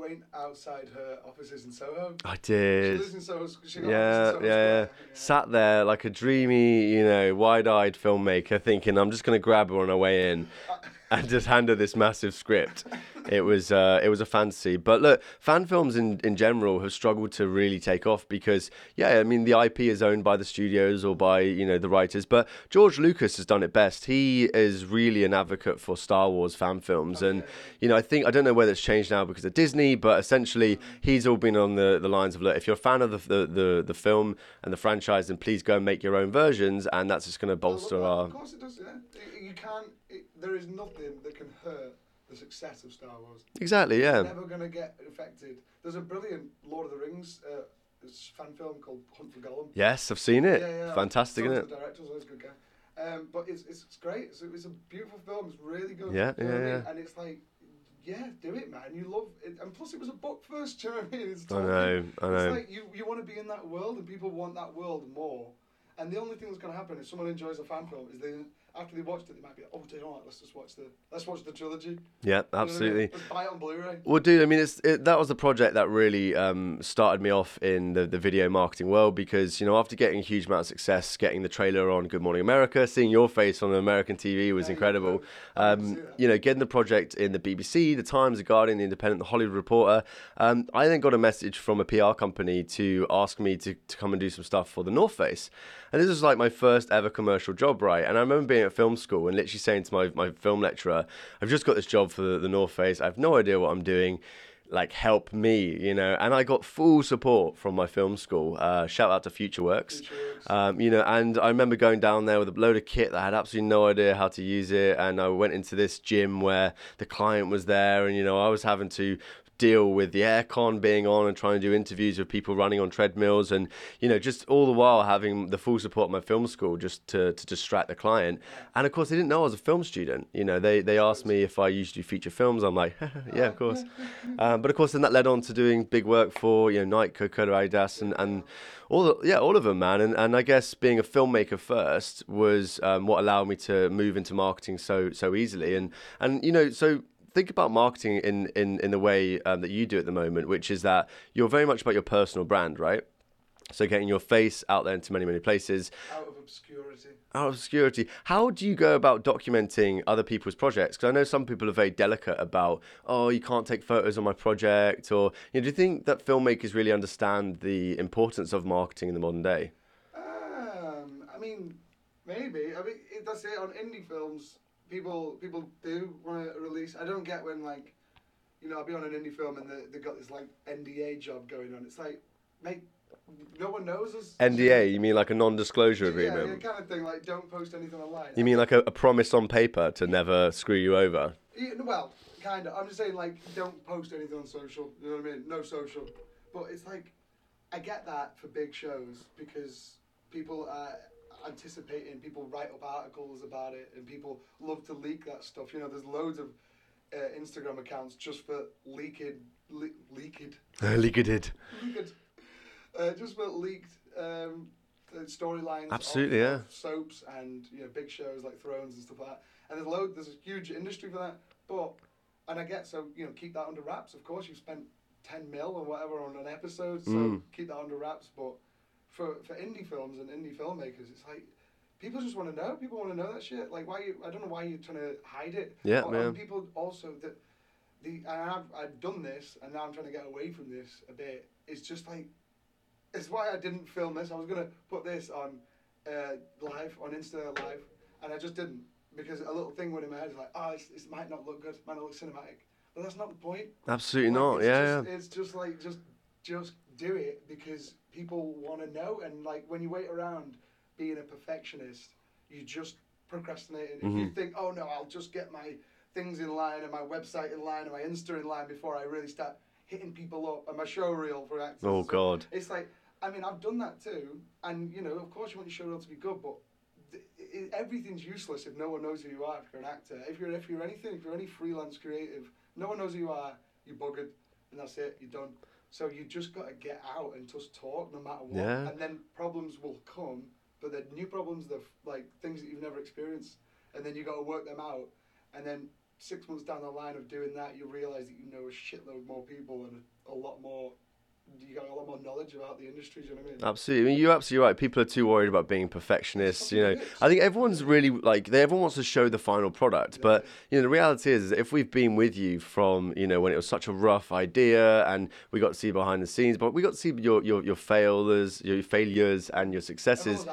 went outside her offices in Soho. I She did. lives in Soho. She got Yeah, yeah, in Soho yeah. Square. Sat there like a dreamy, you know, wide-eyed filmmaker, thinking I'm just gonna grab her on her way in, and just hand her this massive script. it was uh, it was a fantasy. But look, fan films in, in general have struggled to really take off because yeah, I mean the IP is owned by the studios or by you know the writers. But George Lucas has done it best. He is really an advocate for Star Wars fan films, and you know I think I don't know whether it's changed now because of Disney, but essentially he's all been on the, the lines of look, if you're a fan of the, the, the, the film and the franchise, then please go and make your own versions, and that's just going to bolster Well, our Of course it does. Yeah, you can't. It, there is nothing that can hurt the success of Star Wars. exactly yeah. Never gonna get affected. There's a brilliant Lord of the Rings uh, it's fan film called Hunt for Gollum. Yes, I've seen it. Yeah, yeah. Fantastic, isn't it? The director's always a good guy. Um, but it's, it's, it's great. It's a, it's a beautiful film. It's really good. Yeah, know yeah, I mean? yeah. And it's like, yeah, do it, man. You love it. And plus, it was a book first. Do you know what I mean? It's I know, I know. It's like you, you want to be in that world, and people want that world more. And the only thing that's going to happen if someone enjoys a fan film is they, after they watched it, they might be, like, oh, do you know what? Let's just watch the, let's watch the trilogy. You know Yeah, I mean? absolutely. Buy it on Blu-ray. Well, dude, I mean, it's it, that was the project that really um, started me off in the, the video marketing world because you know after getting a huge amount of success, getting the trailer on Good Morning America, seeing your face on American TV was Yeah, incredible. Didn't Um, you know, getting the project in the BBC, the Times, the Guardian, the Independent, the Hollywood Reporter. Um, I then got a message from a PR company to ask me to, to come and do some stuff for the North Face, and this was like my first ever commercial job, right? And I remember being at film school and literally saying to my, my film lecturer, "I've just got this job for the, the North Face. I have no idea what I'm doing." like help me you know and i got full support from my film school uh, shout out to futureworks Futureworks. um, you know and i remember going down there with a load of kit that i had absolutely no idea how to use it and i went into this gym where the client was there and you know i was having to deal with the aircon being on and trying to do interviews with people running on treadmills and you know just all the while having the full support of my film school just to, to distract the client. And of course they didn't know I was a film student. You know they they asked me if I used to do feature films. I'm like yeah of course. Um, but of course then that led on to doing big work for you know Nike Coca Adidas and and all the, yeah all of them man. And and I guess being a filmmaker first was um, what allowed me to move into marketing so so easily. And and you know so think about marketing in in in the way um, that you do at the moment, which is that you're very much about your personal brand, right? So getting your face out there into many many places, Out of obscurity. out of obscurity. How do you go about documenting other people's projects? Because I know some people are very delicate about, oh, you can't take photos on my project, or you know, do you think that filmmakers really understand the importance of marketing in the modern day? Um, I mean, maybe. I mean, that's it. On indie films, people people do want to release. I don't get when like, you know, I'll be on an indie film and they they got this like NDA job going on. It's like, mate, no one knows us. NDA, you mean like a non-disclosure Yeah, agreement? yeah, kind of thing. Like, don't post anything online. You mean like a, a promise on paper to never screw you over? Yeah, well, kind of. I'm just saying, like, don't post anything on social. You know what I mean? No social. But it's like, I get that for big shows because people are anticipating, people write up articles about it, and people love to leak that stuff. You know, there's loads of uh, Instagram accounts just for leaking, le- leaked, Leaked it. leaked, uh, just for leaked um, storylines. Absolutely, yeah. soaps and you know big shows like Thrones and stuff like that. And there's load, there's a huge industry for that. But and I get so you know keep that under wraps. Of course, you've spent ten mil or whatever on an episode, so Mm. keep that under wraps. But for for indie films and indie filmmakers, it's like. People just want to know. People want to know that shit. Like, why you? I don't know why you're trying to hide it. Yeah, But, man. And people also that the and I've I've done this, and now I'm trying to get away from this a bit. It's just like it's why I didn't film this. I was gonna put this on uh, live on Insta live, and I just didn't because a little thing went in my head like, oh, it's, it might not look good, might not look cinematic, but that's not the point. Absolutely Like, not. it's Yeah, just, yeah. It's just like just just do it because people want to know, and like when you wait around being a perfectionist, you just procrastinate. If Mm-hmm. you think, oh no, I'll just get my things in line and my website in line and my Insta in line before I really start hitting people up and my show reel for actors. Oh, and. God. It's like I mean I've done that too, and you know of course you want your show reel to be good, but th- everything's useless if no one knows who you are. If you're an actor, if you're if you're anything, if you're any freelance creative, no one knows who you are. You're buggered, and that's it. You're done. So you just got to get out and just talk, no matter what, Yeah. and then problems will come. But they're new problems. They're like things that you've never experienced, and then you got to work them out. And then six months down the line of doing that, you realize that you know a shitload more people and a, a lot more you got a lot more knowledge about the industry. Do you know what I mean? Absolutely. I mean, you're absolutely right. People are too worried about being perfectionists. You know, I think everyone's really like they everyone wants to show the final product, but you know the reality is, is if we've been with you from you know when it was such a rough idea and we got to see behind the scenes, but we got to see your your your failures, your failures, and your successes.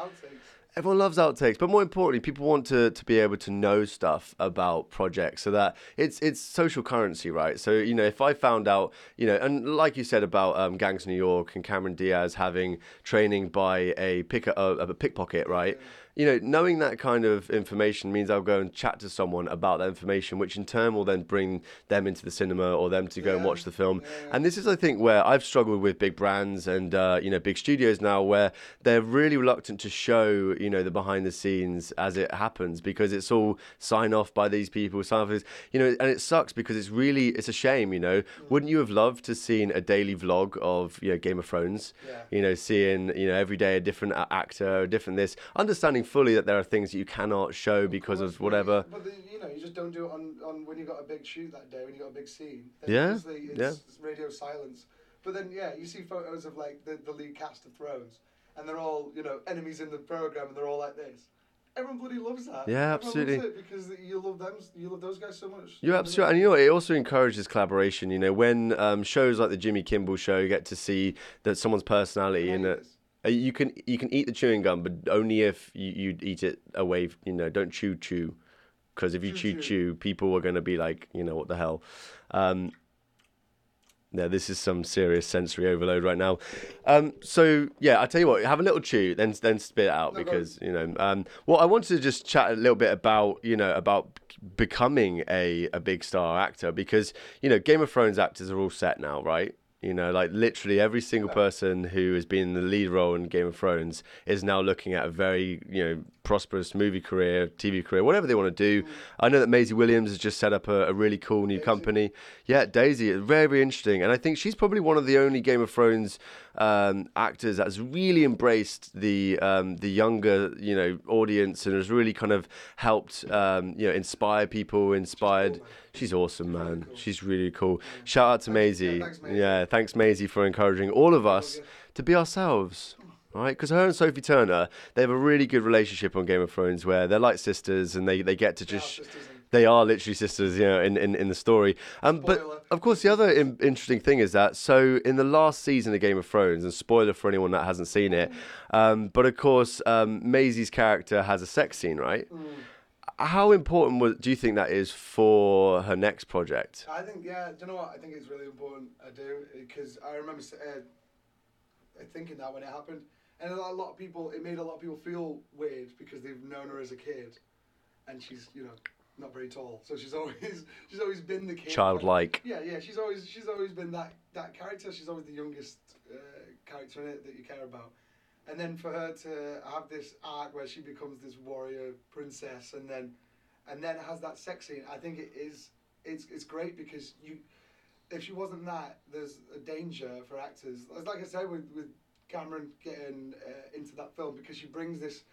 Everyone loves outtakes, but more importantly, people want to, to be able to know stuff about projects so that it's it's social currency, right? So you know, if I found out, you know, and like you said about um, Gangs New York and Cameron Diaz having training by a pick a, a pickpocket, right? You know, knowing that kind of information means I'll go and chat to someone about that information, which in turn will then bring them into the cinema or them to go and watch the film. yeah. And this is, I think, where I've struggled with big brands and uh, you know big studios now, where they're really reluctant to show you know the behind the scenes as it happens because it's all sign off by these people, sign off is you know, and it sucks because it's really it's a shame. You know, wouldn't you have loved to seen a daily vlog of you know Game of Thrones? Yeah. You know, seeing you know every day a different actor, a different this, understanding fully that there are things that you cannot show because of whatever. you- But the, you know, you just don't do it on, on when you got a big shoot that day, when you got a big scene. Yeah, It's, yeah. it's radio silence. But then, yeah, you see photos of like the, the lead cast of Thrones, and they're all you know enemies in the program, and they're all like this. Everyone bloody loves that. Yeah, absolutely. because you love them. You love those guys so much. You're absolutely, and you know? It also encourages collaboration. You know, when um, shows like the Jimmy Kimmel Show you get to see that someone's personality in it. Uh, You can you can eat the chewing gum, but only if you, you eat it away. You know, don't chew chew, because if you chew Chew, people are going to be like, you know, what the hell. Um, yeah, this is some serious sensory overload right now. Um, so yeah, I tell you what, have a little chew, then then spit it out No, because you know. Um, well, I wanted to just chat a little bit about you know about becoming a a big star actor because you know Game of Thrones actors are all set now, right? You know, like literally every single person who has been in the lead role in Game of Thrones is now looking at a very, you know, prosperous movie career, TV career, whatever they want to do. I know that Maisie Williams has just set up a, a really cool new Daisie. company. Yeah, Daisie, very, very interesting. And I think she's probably one of the only Game of Thrones um, actors that's really embraced the um, the younger, you know, audience and has really kind of helped, um, you know, inspire people, inspired. She's awesome, man. She's really cool. Shout out to Thanks- yeah, Maisie. thanks, Maisie. Yeah, thanks, Maisie, for encouraging all of us to be ourselves. Right, because her and Sophie Turner, they have a really good relationship on Game of Thrones, where they're like sisters, and they, they get to They are just they are literally sisters, you know, in, in, in the story. Um, but of course, the other in, interesting thing is that so in the last season of Game of Thrones, and spoiler for anyone that hasn't seen it, um, but of course, um, Maisie's character has a sex scene, right? Mm. How important was, do you think that is for her next project? I think, yeah, do you know what? I think it's really important. I do because I remember uh, thinking that when it happened, and a lot, of people, it made a lot of people feel weird because they've known her as a kid, and she's, you know, not very tall, so she's always, she's always been the kid. Childlike. Yeah, yeah, she's always, she's always been that that character. She's always the youngest uh, character in it that you care about. And then for her to have this arc where she becomes this warrior princess, and then, and then has that sex scene, I think it is, it's it's great because you, if she wasn't that, there's a danger for actors. Like I said with with Cameron getting uh, into that film because she brings this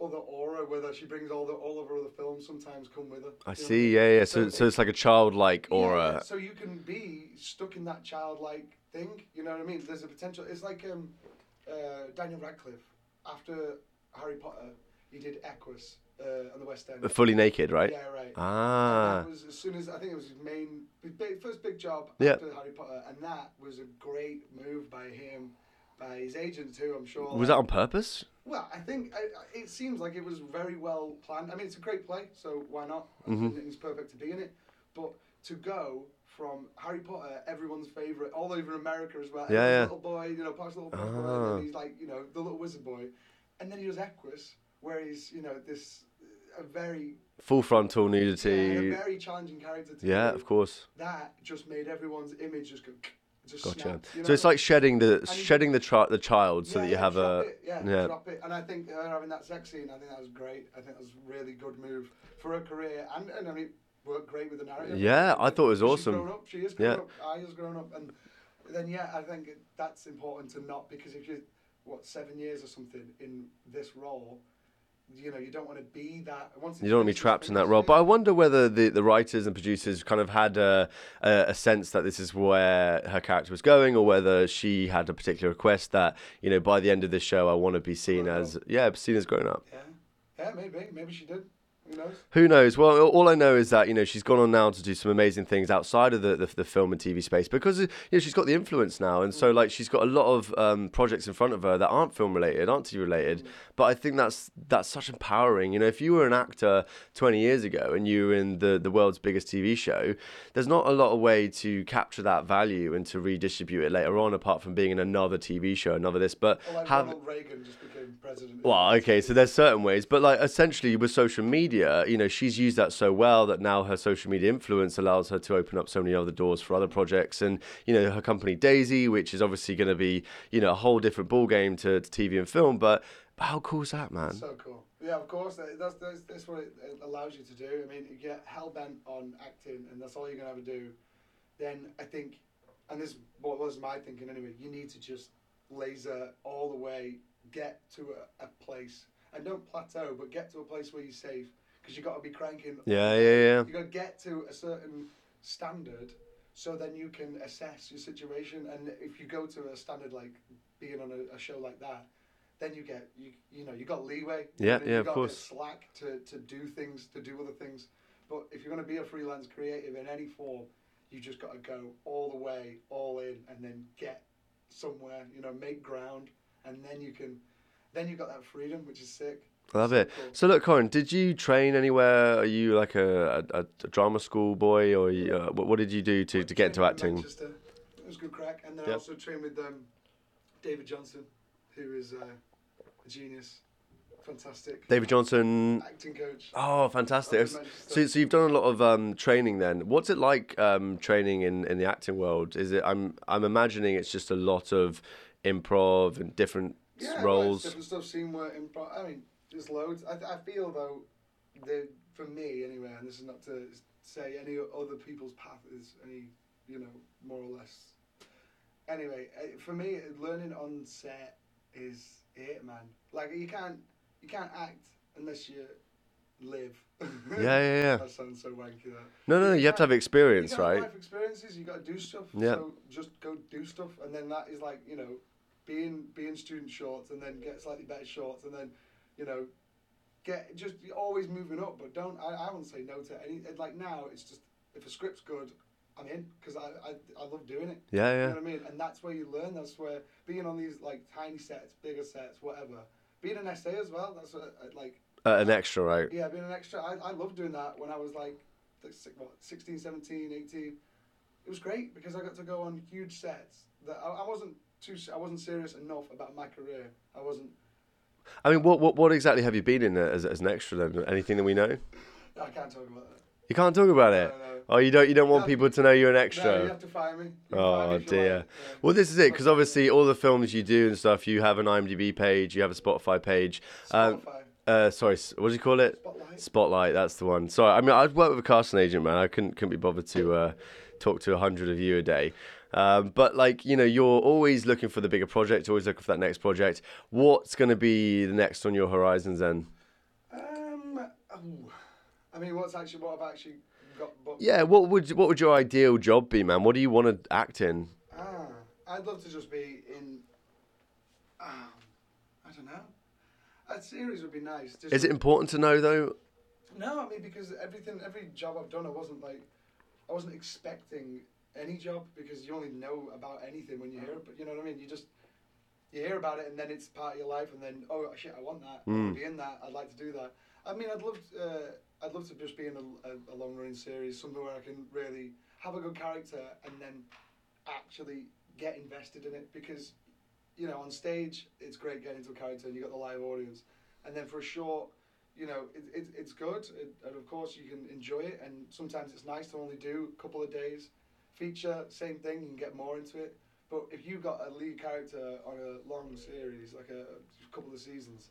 other aura with her. She brings all the all of her other films sometimes come with her. I know see, mean? yeah, yeah. So, So so it's like a childlike aura. yeah, So you can be stuck in that childlike thing. You know what I mean? There's a potential. It's like um, uh, Daniel Radcliffe after Harry Potter. He did Equus uh, on the West End. Fully naked, right? Yeah, right. Ah. Was as soon as I think it was his main big, first big job Yeah. after Harry Potter, and that was a great move by him, by his agent too. I'm sure. Was that on purpose? Well, I think I, it seems like it was very well planned. I mean, it's a great play, so why not? Mhm. It's perfect to be in it. But to go from Harry Potter, everyone's favorite, all over America as well. Yeah, yeah. Little boy, you know, little boy, Ah. and he's like, you know, the little wizard boy, and then he does Equus, where he's, you know, this a very Full frontal yeah, nudity. a very challenging character. To Yeah, do. of course. That just made everyone's image just go. Gotcha. snap, you So it's like shedding the shedding the chi- the child so Yeah, that you yeah, have a it, yeah, yeah. drop it. And I think her having that sex scene, I think that was great. I think that was a really good move for her career, and, and I mean, worked great with the narrative. Yeah, I thought it was She's awesome. grown up. She is grown Yeah. up. I has grown up, and then yeah, I think that's important to not because if you what seven years or something in this role, you know, you don't want to be that. Once You don't want to be trapped in that role. But I wonder whether the, the writers and producers kind of had a, a, a sense that this is where her character was going, or whether she had a particular request that, you know, by the end of this show, I want to be seen Grown as, yeah, seen as grown up. Yeah, yeah, maybe, maybe she did. Who knows? Who knows? Well, all I know is that you know she's gone on now to do some amazing things outside of the, the, the film and TV space because you know she's got the influence now, and so like she's got a lot of um, projects in front of her that aren't film related, aren't TV related. But I think that's that's such empowering. You know, if you were an actor 20 years ago and you were in the the world's biggest TV show, there's not a lot of way to capture that value and to redistribute it later on, apart from being in another TV show, another this. But Or like have Ronald Reagan just became president. well, okay, so there's certain ways, but like essentially with social media, you know, she's used that so well that now her social media influence allows her to open up so many other doors for other projects, and you know, her company Daisie, which is obviously going to be, you know, a whole different ball game to, to TV and film, but how cool is that, man? So cool. Yeah, of course. That's that's, that's what it allows you to do. I mean, you get hell bent on acting, and that's all you're gonna to do. Then I think, and this was my thinking anyway. You need to just laser all the way, get to a, a place, and don't plateau, but get to a place where you're safe, because you've got to be cranking. Yeah, yeah, yeah. You've got to get to a certain standard, so then you can assess your situation. And if you go to a standard like being on a, a show like that, then you get you you know you got leeway. Yeah, yeah, of got course. Slack to to do things, to do other things. But if you're going to be a freelance creative in any form, you just got to go all the way, all in, and then get somewhere. You know, make ground, and then you can. Then you've got that freedom, which is sick. I love it. So look, Corin, did you train anywhere? Are you like a, a, a drama school boy, or you, uh, what, what did you do to, to get into acting? Manchester. It was good crack, and then I also trained with um, David Johnson, who is uh, a genius, fantastic David Johnson. acting coach. Oh, fantastic! Up in Manchester. So, so you've done a lot of um, training then. What's it like um, training in, in the acting world? Is it? I'm I'm imagining it's just a lot of improv and different yeah, well, roles. different stuff, scene work, improv. I mean, there's loads. I, I feel though, that for me anyway, and this is not to say any other people's path is any, you know, more or less. Anyway, eh, for me, learning on set is it, man. Like you can't you can't act unless you live. Yeah, yeah, yeah. that sounds so wanky. That. No, no, you have to have experience, you right? Life experiences. You got to do stuff. Yeah. So just go do stuff, and then that is like you know, being being student shorts, and then get slightly better shorts, and then, you know, get just always moving up. But don't I, I won't say no to any. Like now, it's just if a script's good, I'm in because I, I I love doing it. Yeah, yeah. You know what I mean? And that's where you learn. That's where being on these like tiny sets, bigger sets, whatever. Being an SA as well. That's what, like Uh, an extra, right? yeah, being an extra. I, I love doing that when I was like, what, 16, 17, 18. It was great because I got to go on huge sets that I, I wasn't too. I wasn't serious enough about my career. I wasn't. I mean, what what what exactly have you been in as, as an extra then? Anything that we know? I can't talk about that. You can't talk about it. No, no. Oh, you don't you don't want people to know you're an No, you have to fire me. You Oh, me dear. like, yeah. Well, this is it because obviously all the films you do and stuff, you have an IMDb page, you have a Spotify page. Um, uh, sorry, what do you call it? Spotlight. Spotlight, that's the one. Sorry, I mean I've worked with a casting agent, man. I couldn't couldn't be bothered to uh, talk to a hundred of you a day. Um, but like you know, you're always looking for the bigger project, always looking for that next project. What's going to be the next on your horizons then? Um. ooh. I mean, what's actually what I've actually got booked? Yeah, what would what would your ideal job be, man? What do you want to act in? Ah, I'd love to just be in. Um, I don't know. A series would be nice. Just Is it important to know though? No, I mean because everything, every job I've done, I wasn't like, I wasn't expecting any job because you only know about anything when you hear it. But you know what I mean? You just you hear about it and then it's part of your life, and then oh shit, I want that. I want to be in that. I'd like to do that. I mean, I'd love, uh, I'd love to just be in a, a, a long running series, something where I can really have a good character and then actually get invested in it because you know on stage it's great getting into a character and you got the live audience, and then for a short you know, it, it, it's good, it, and of course you can enjoy it. And sometimes it's nice to only do a couple of days. Feature, same thing, you can get more into it. But if you got a lead character on a long series, like a, a couple of seasons,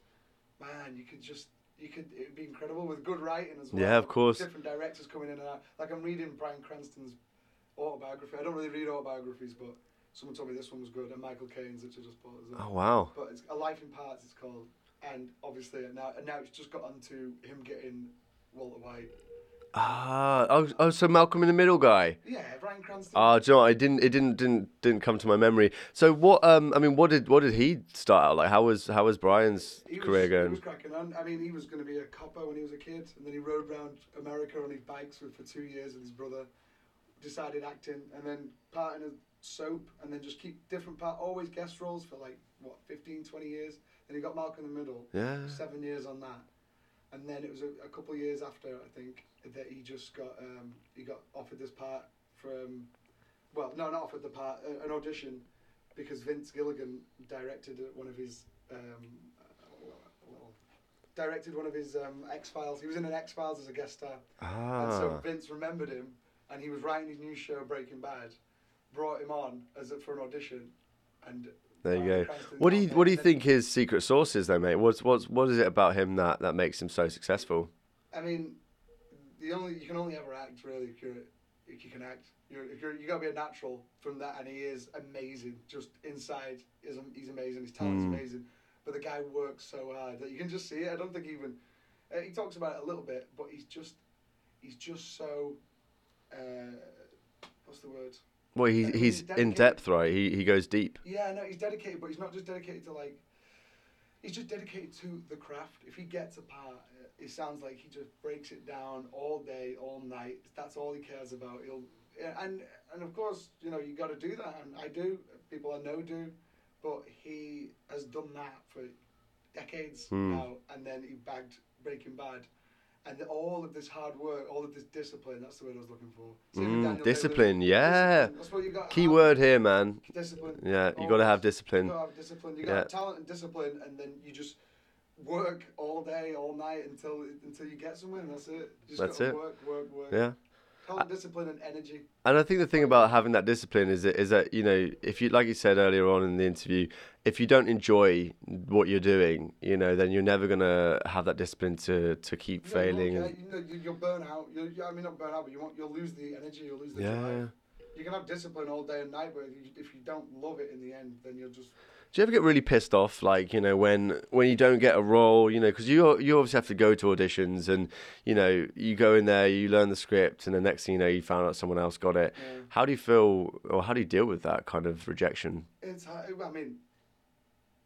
man, you could just you could it'd be incredible with good writing as well. Yeah, of course. Different directors coming in and out. Like I'm reading Bryan Cranston's autobiography. I don't really read autobiographies, but someone told me this one was good, and Michael Caine's, which I just bought as well. Oh wow. But it's A Life in Parts. It's called. and obviously now and now it's just got onto him getting Walter White. Ah, oh, oh, so Malcolm in the Middle guy. Yeah, Bryan Cranston. Ah, do you know what? I didn't. It didn't didn't didn't come to my memory. So what? Um, I mean, what did what did he start out like? How was how was Brian's he was, career He going? was cracking on. I mean, he was going to be a copper when he was a kid, and then he rode around America on his bikes for, for two years with his brother. Decided acting, and then part in a soap, and then just keep different part, always guest roles for like what 15, 20 years. Then he got Malcolm in the Middle, Yeah. seven years on that, and then it was a, a couple of years after I think that he just got um, he got offered this part from, well, no, not offered the part, uh, an audition, because Vince Gilligan directed one of his. Um, uh, well, directed one of his um, X Files. He was in an X Files as a guest star, and so Ah, Vince remembered him, and he was writing his new show Breaking Bad, brought him on as a, for an audition, and there you go. What do you what do you think his secret sauce is, though, mate? What's what's what is it about him that that makes him so successful? I mean, the only you can only ever act really if you're if you can act. You're, if you're, you gotta be a natural from that, and he is amazing. Just inside, is he's amazing. His talent's Mm. amazing, but the guy works so hard that you can just see it. I don't think even uh, he talks about it a little bit, but he's just he's just so uh, what's the word? Well, he, I he's he's in depth, right? He he goes deep. Yeah, no, he's dedicated, but he's not just dedicated to like. He's just dedicated to the craft. If he gets a part, it sounds like he just breaks it down all day, all night. That's all he cares about. He'll and and of course, you know, you got to do that, and I do. People I know do, but he has done that for decades Hmm. now, and then he bagged Breaking Bad. And all of this hard work, all of this discipline, that's the word I was looking for. Mm, discipline, Day-Lewis. yeah. Discipline. That's what you got. Key word here, man. Discipline. Yeah, you got to have discipline. You gotta have discipline. You got Yeah. talent and discipline, and then you just work all day, all night until until you get somewhere. And that's it. Just That's it. Work, work, work. Yeah. Talent, discipline, and energy. And I think the thing about having that discipline is that, is that you know if you like you said earlier on in the interview, if you don't enjoy what you're doing, you know, then you're never gonna have that discipline to to keep know, failing. You, And, you know, you- you'll burn out. You'll, I mean, not burn out, but you won't. You'll lose the energy. You'll lose the yeah. drive. You can have discipline all day and night, but if you, if you don't love it in the end, then you'll just. Do you ever get really pissed off, like you know, when when you don't get a role, you know, because you you obviously have to go to auditions, and you know, you go in there, you learn the script, and the next thing you know, you found out someone else got it. Yeah. How do you feel, or how do you deal with that kind of rejection? It's hard. I mean,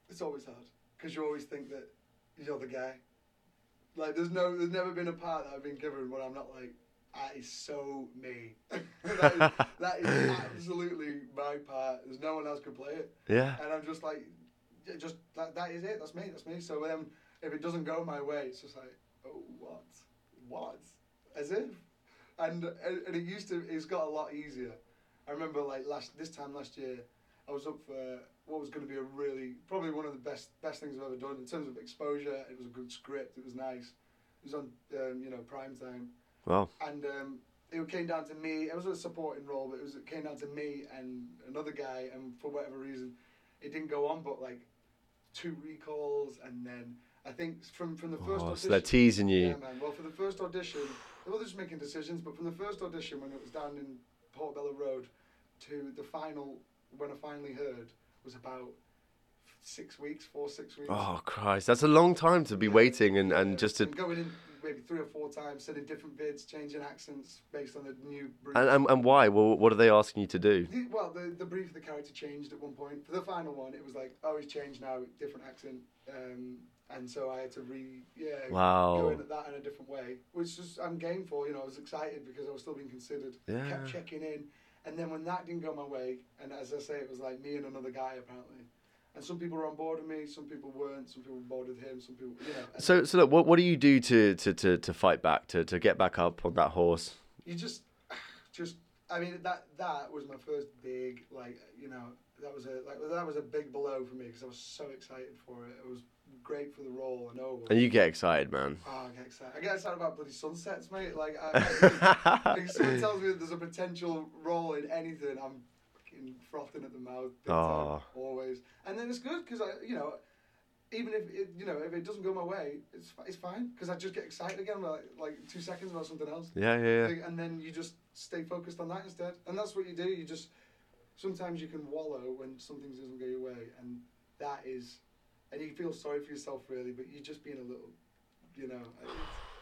it's always hard because you always think that you're the guy. Like, there's no, there's never been a part that I've been given where I'm not like, that is so me. that, is, that is absolutely my part. There's no one else can play it, Yeah. and I'm just like, yeah, just that, that is it. That's me. That's me. So then, if it doesn't go my way, it's just like, oh, what, what, as if, and and, and it used to. It's got a lot easier. I remember like last this time last year, I was up for what was going to be a really probably one of the best best things I've ever done in terms of exposure. It was a good script. It was nice. It was on um, you know prime time, Wow. and um, it came down to me. It was a supporting role, but it was it came down to me and another guy, and for whatever reason, it didn't go on. But like two recalls, and then I think from from the first Oh, so audition. they're teasing you. Yeah, man. Well, for the first audition, they were just making decisions, but from the first audition when it was down in Portobello Road to the final, when I finally heard, was about six weeks, four, six weeks. Oh Christ, that's a long time to be Yeah, waiting and, and yeah, just to and going in maybe three or four times, sending different bids, changing accents based on the new brief. and, and, and why? Well, what are they asking you to do? The- well, the, the brief of the character changed at one point. For the final one, it was like, oh, he's changed now, different accent. Um, and so I had to re, yeah, go Wow. in at that in a different way, which is I'm game for. You know, I was excited because I was still being considered. Yeah. Kept checking in, and then when that didn't go my way, and as I say, it was like me and another guy apparently. And some people were on board with me, some people weren't. Some people were bored with him, some people, you know. So, so look, what, what do you do to, to, to, to fight back, to, to get back up on that horse? you just, just. I mean, that that was my first big like, you know, that was a like that was a big blow for me because I was so excited for it. It was great for the role, I know. And you get excited, man. Oh, I get excited. I get excited about bloody sunsets, mate. Like, I, I, if someone tells me that there's a potential role in anything, I'm frothing at the mouth. big time, always. And then it's good because I, you know, even if it, you know, if it doesn't go my way, it's it's fine because I just get excited again, like like two seconds about something else. yeah, yeah, yeah. And then you just stay focused on that instead. And that's what you do. You just sometimes you can wallow when something doesn't go your way, and that is and you feel sorry for yourself really, but you're just being a little, you know,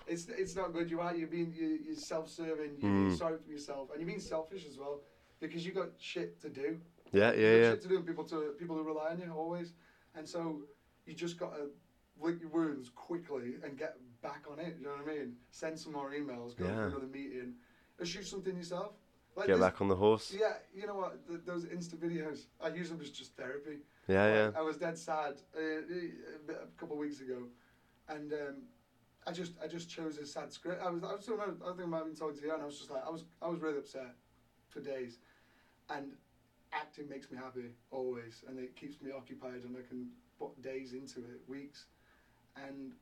it's it's, it's not good. You are you're being you, you're self-serving. You're being Mm. sorry for yourself, and you're being selfish as well because you got shit to do. Yeah, yeah, got yeah. Shit to do, and people to people who rely on you always, and so you just got to lick your wounds quickly and get back on it. You know what I mean? Send some more emails, go Yeah. for another meeting, or shoot something yourself. Like Get this- back on the horse. Yeah, you know what? Th those Insta videos, I use them as just therapy. Yeah, yeah. I was dead sad uh, uh, a couple of weeks ago, and um, I just I just chose a sad script. I was I was I think I might have been talking to you, and I was just like I was I was really upset for days, and acting makes me happy always, and it keeps me occupied, and I can put days into it, weeks, and.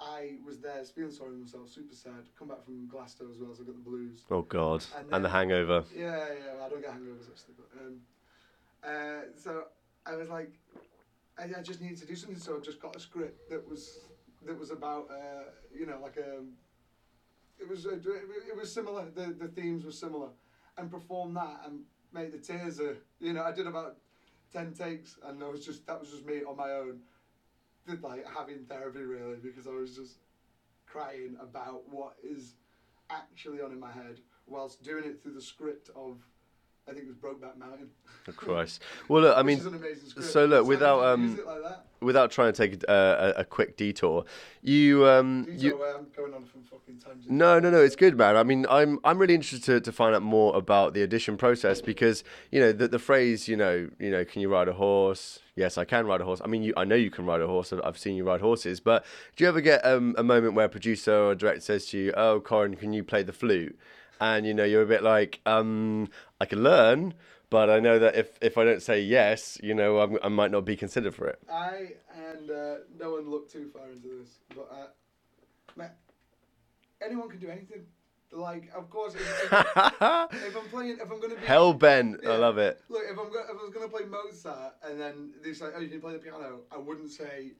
I was there feeling sorry for myself, super sad. Come back from Glasgow as well, so I got the blues. Oh God. And And the hangover. Yeah, yeah, I don't get hangovers actually, but um, uh, so I was like, I, I just needed to do something, so I just got a script that was that was about, uh, you know, like a, it was uh, it was similar. The the themes were similar, and performed that and made the tears. Uh, you know, I did about ten takes, and I was just that was just me on my own, did like having therapy really because I was just crying about what is actually on in my head whilst doing it through the script of I think it was Brokeback Mountain. Oh, Christ. Well, look. I mean, is an amazing script. so look, without, um, like without trying to take a, a, a quick detour, you um These you. where I'm going on from fucking tangents. No, no, no. It's good, man. I mean, I'm I'm really interested to, to find out more about the audition process because you know the the phrase, you know, you know, can you ride a horse? Yes, I can ride a horse. I mean, you, I know you can ride a horse. I've- I've seen you ride horses. But do you ever get um, a moment where a producer or a director says to you, "Oh, Corin, can you play the flute?" And you know, you're a bit like, um, "I can learn." But I know that if, if I don't say yes, you know, I'm, I might not be considered for it. I and uh, no one looked too far into this, but uh, man, anyone can do anything. Like, of course, if, if, if I'm playing, if I'm gonna be Hell bent. I love it. Look, if I'm go- if I was gonna play Mozart and then they say, "Oh, you can play the piano," I wouldn't say,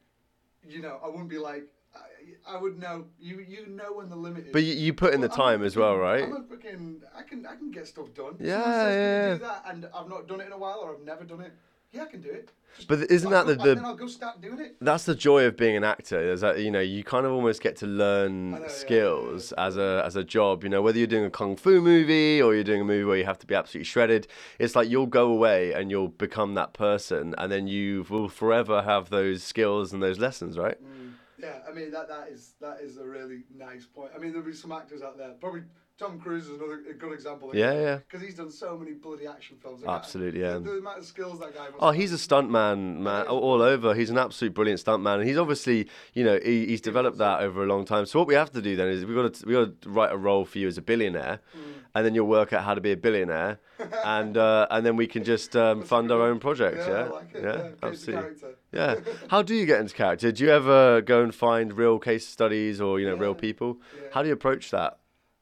you know, I wouldn't be like, I, I would know. You you know when the limit is. But you, you put in the Well, I'm a time as well, right? I'm a fucking. I can I can get stuff done. Yeah, Someone says, yeah. Do that, and I've not done it in a while, or I've never done it. Yeah, I can do it. Just- But isn't that go- the- the- then I'll go start doing it. That's the joy of being an actor. Is that you know you kind of almost get to learn know, yeah, skills yeah, yeah. as a as a job. You know whether you're doing a kung fu movie or you're doing a movie where you have to be absolutely shredded. It's like you'll go away and you'll become that person, and then you will forever have those skills and those lessons, right? Mm, yeah, I mean that that is that is a really nice point. I mean there'll be some actors out there. Probably Tom Cruise is another a good example. Yeah, yeah. Because he's done so many bloody action films. Like, Absolutely, the- yeah. The, amount of skills that guy. Oh, he's a stuntman, man, Yeah. all over. He's an absolute brilliant stuntman, and he's obviously, you know, he, he's developed that over a long time. So what we have to do then is we got to we got to write a role for you as a billionaire, Mm. and then you'll work out how to be a billionaire, and uh, and then we can just um, fund our own projects. Yeah, I like it. Yeah, into absolutely. Yeah. How do you get into character? Do you ever go and find real case studies or you know real people? Yeah. How do you approach that?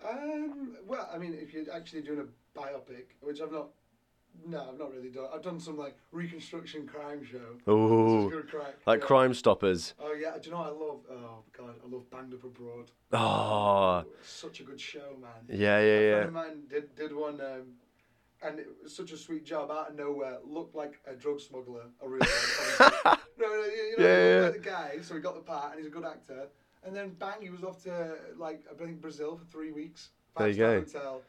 Um, well, I mean, if you're actually doing a biopic, which I've not, no, I've not really done. I've done some like reconstruction crime show. which is Ooh, like yeah. Crime Stoppers. Oh yeah, do you know what I love? Oh god, I love Banged Up Abroad. Oh, such a good show, man. yeah, A yeah, friend yeah. of mine did did one, um, and it was such a sweet job out of nowhere. Looked like a drug smuggler, a real one. no, no, you know, Yeah, yeah, like the guy, so he got the part, and he's a good actor. And then bang, he was off to like I think Brazil for three weeks. There you go. Hotel,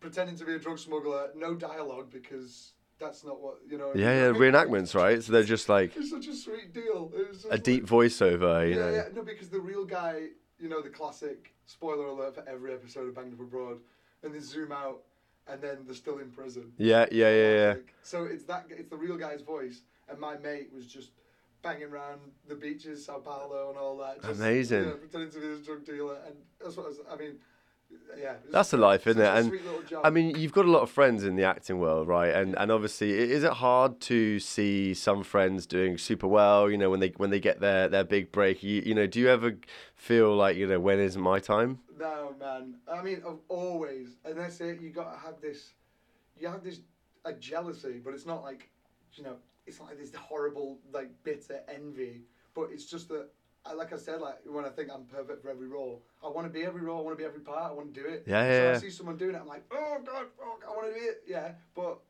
pretending to be a drug smuggler, no dialogue because that's not what you know. Yeah, yeah, reenactments, right? So they're just like It's such a sweet deal. It was a like- deep voiceover, you yeah, know. yeah, no, because the real guy, you know, the classic spoiler alert for every episode of Banged Up Abroad, and they zoom out, and then they're still in prison. Yeah, yeah, yeah, yeah. So it's that it's the real guy's voice, and my mate was just banging around the beaches, Sao Paulo, and all that. Just, Amazing. You know, pretending to be this drug dealer, and that's what I, was, I mean. Yeah, That's the life, isn't it? And, sweet little job. I mean, you've got a lot of friends in the acting world, right? And and obviously, is it hard to see some friends doing super well? You know, when they when they get their their big break, you you know, do you ever feel like you know when isn't my time? No, man. I mean, of always, and that's it. You got to have this. You have this a jealousy, but it's not like, you know, it's not like this horrible, like bitter envy. But it's just that, I- like I said, like when I think I'm perfect for every role, I want to be every role. I want to be every part. I want to do it. Yeah, yeah. so yeah, I see someone doing it, I'm like, oh god, fuck, I want to do it. Yeah, but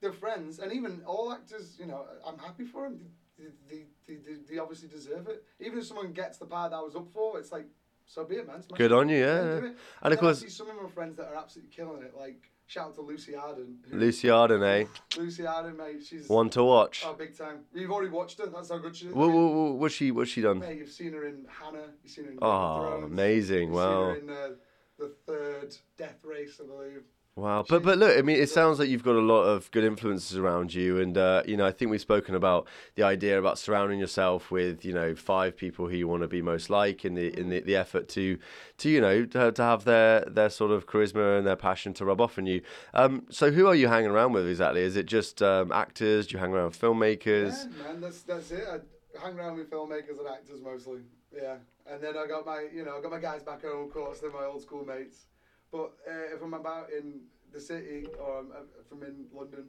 they're friends, and even all actors, you know, I'm happy for them. They, the, the, the, the obviously deserve it. Even if someone gets the part that I was up for, it's like, so be it, man. Smash Good it. on you, yeah. it. And of then I course, see some of my friends that are absolutely killing it. Like shout out to Lucy Arden. who- Lucy Arden, eh? Lucy Arden, mate. She's One to watch. oh big time. You've already watched her. That's how good she is. What, what, what, what's she? What's she done? Mate, you've seen her in Hanna. You've seen her in Oh, Thrones. amazing! You've Wow, seen her in uh, the third Death Race, I believe. Wow. But but look, I mean, it sounds like you've got a lot of good influences around you, and uh, you know, I think we've spoken about the idea about surrounding yourself with you know five people who you want to be most like in the in the, the effort to to you know to, to have their their sort of charisma and their passion to rub off on you. Um, so who are you hanging around with exactly? Is it just um, actors? Do you hang around with filmmakers? Yeah, man, that's that's it. I hang around with filmmakers and actors mostly. Yeah, and then I got my you know I got my guys back home. Of course, they're my old school mates. But uh, if I'm about in the city or I'm, if I'm in London,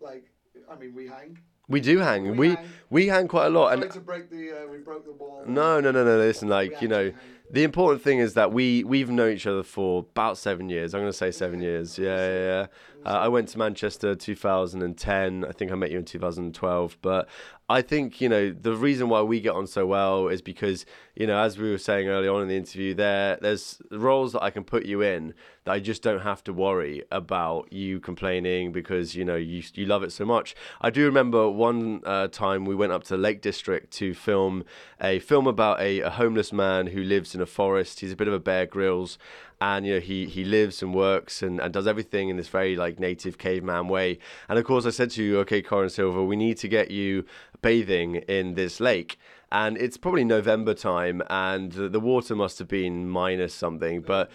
like I mean, we hang. We do hang. We We hang. we hang quite a lot, and to break the uh, we broke the wall. no, no, no, no. Listen, like you know. hang. The important thing is that we we've known each other for about seven years. I'm going to say seven years. Yeah, yeah. yeah. Uh, I went to Manchester 2010. I think I met you in 2012. But I think you know the reason why we get on so well is because you know as we were saying early on in the interview, there there's roles that I can put you in that I just don't have to worry about you complaining because you know you you love it so much. I do remember one uh, time we went up to the Lake District to film a film about a, a homeless man who lives in a forest. He's a bit of a Bear Grylls, and you know he he lives and works and, and does everything in this very like native caveman way. And of course, I said to you, okay, Corin Silver, we need to get you bathing in this lake. And it's probably November time, and the, water must have been minus something, but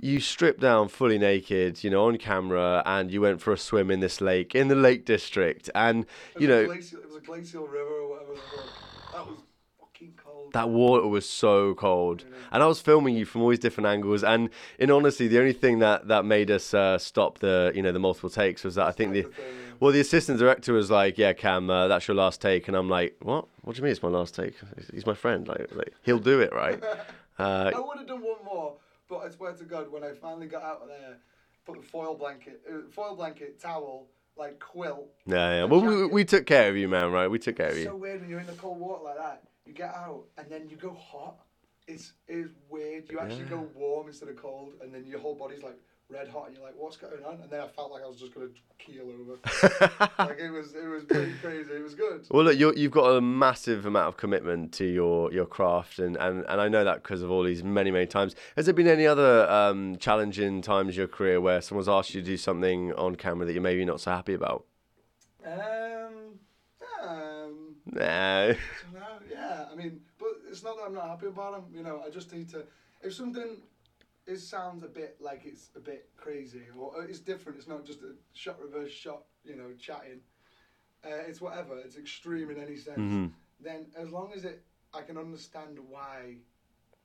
you stripped down fully naked, you know, on camera, and you went for a swim in this lake in the Lake District, and you know glacial, it was a glacial river or whatever. That was. That water was so cold, and I was filming you from all these different angles, and in honesty, the only thing that that made us uh, stop the you know the multiple takes was that I think the That's the thing, yeah. well the assistant director was like, yeah, Cam, uh, that's your last take, and I'm like, what? What do you mean it's my last take? He's my friend, like, like he'll do it, right? Uh, I would have done one more, but I swear to God, when I finally got out of there, put the foil blanket, uh, foil blanket, towel, like quilt. yeah, yeah. Well, we, we took care of you, man, right? We took care of It's you. so weird when you're in the cold water like that. You get out and then you go hot. It's it's weird. You actually go warm instead of cold, and then your whole body's like red hot, and you're like, "What's going on?" And then I felt like I was just gonna keel over. like it was it was pretty crazy. It was good. Well, look, you're, you've got a massive amount of commitment to your, your craft, and, and, and I know that because of all these many, many times. Has there been any other um, challenging times in your career where someone's asked you to do something on camera that you're maybe not so happy about? Um, um, Nah. I. Yeah, I mean, but it's not that I'm not happy about them. You know, I just need to. If something it sounds a bit like it's a bit crazy or it's different, it's not just a shot reverse shot. You know, chatting. Uh, it's whatever. It's extreme in any sense. Mhm. Then as long as it, I can understand why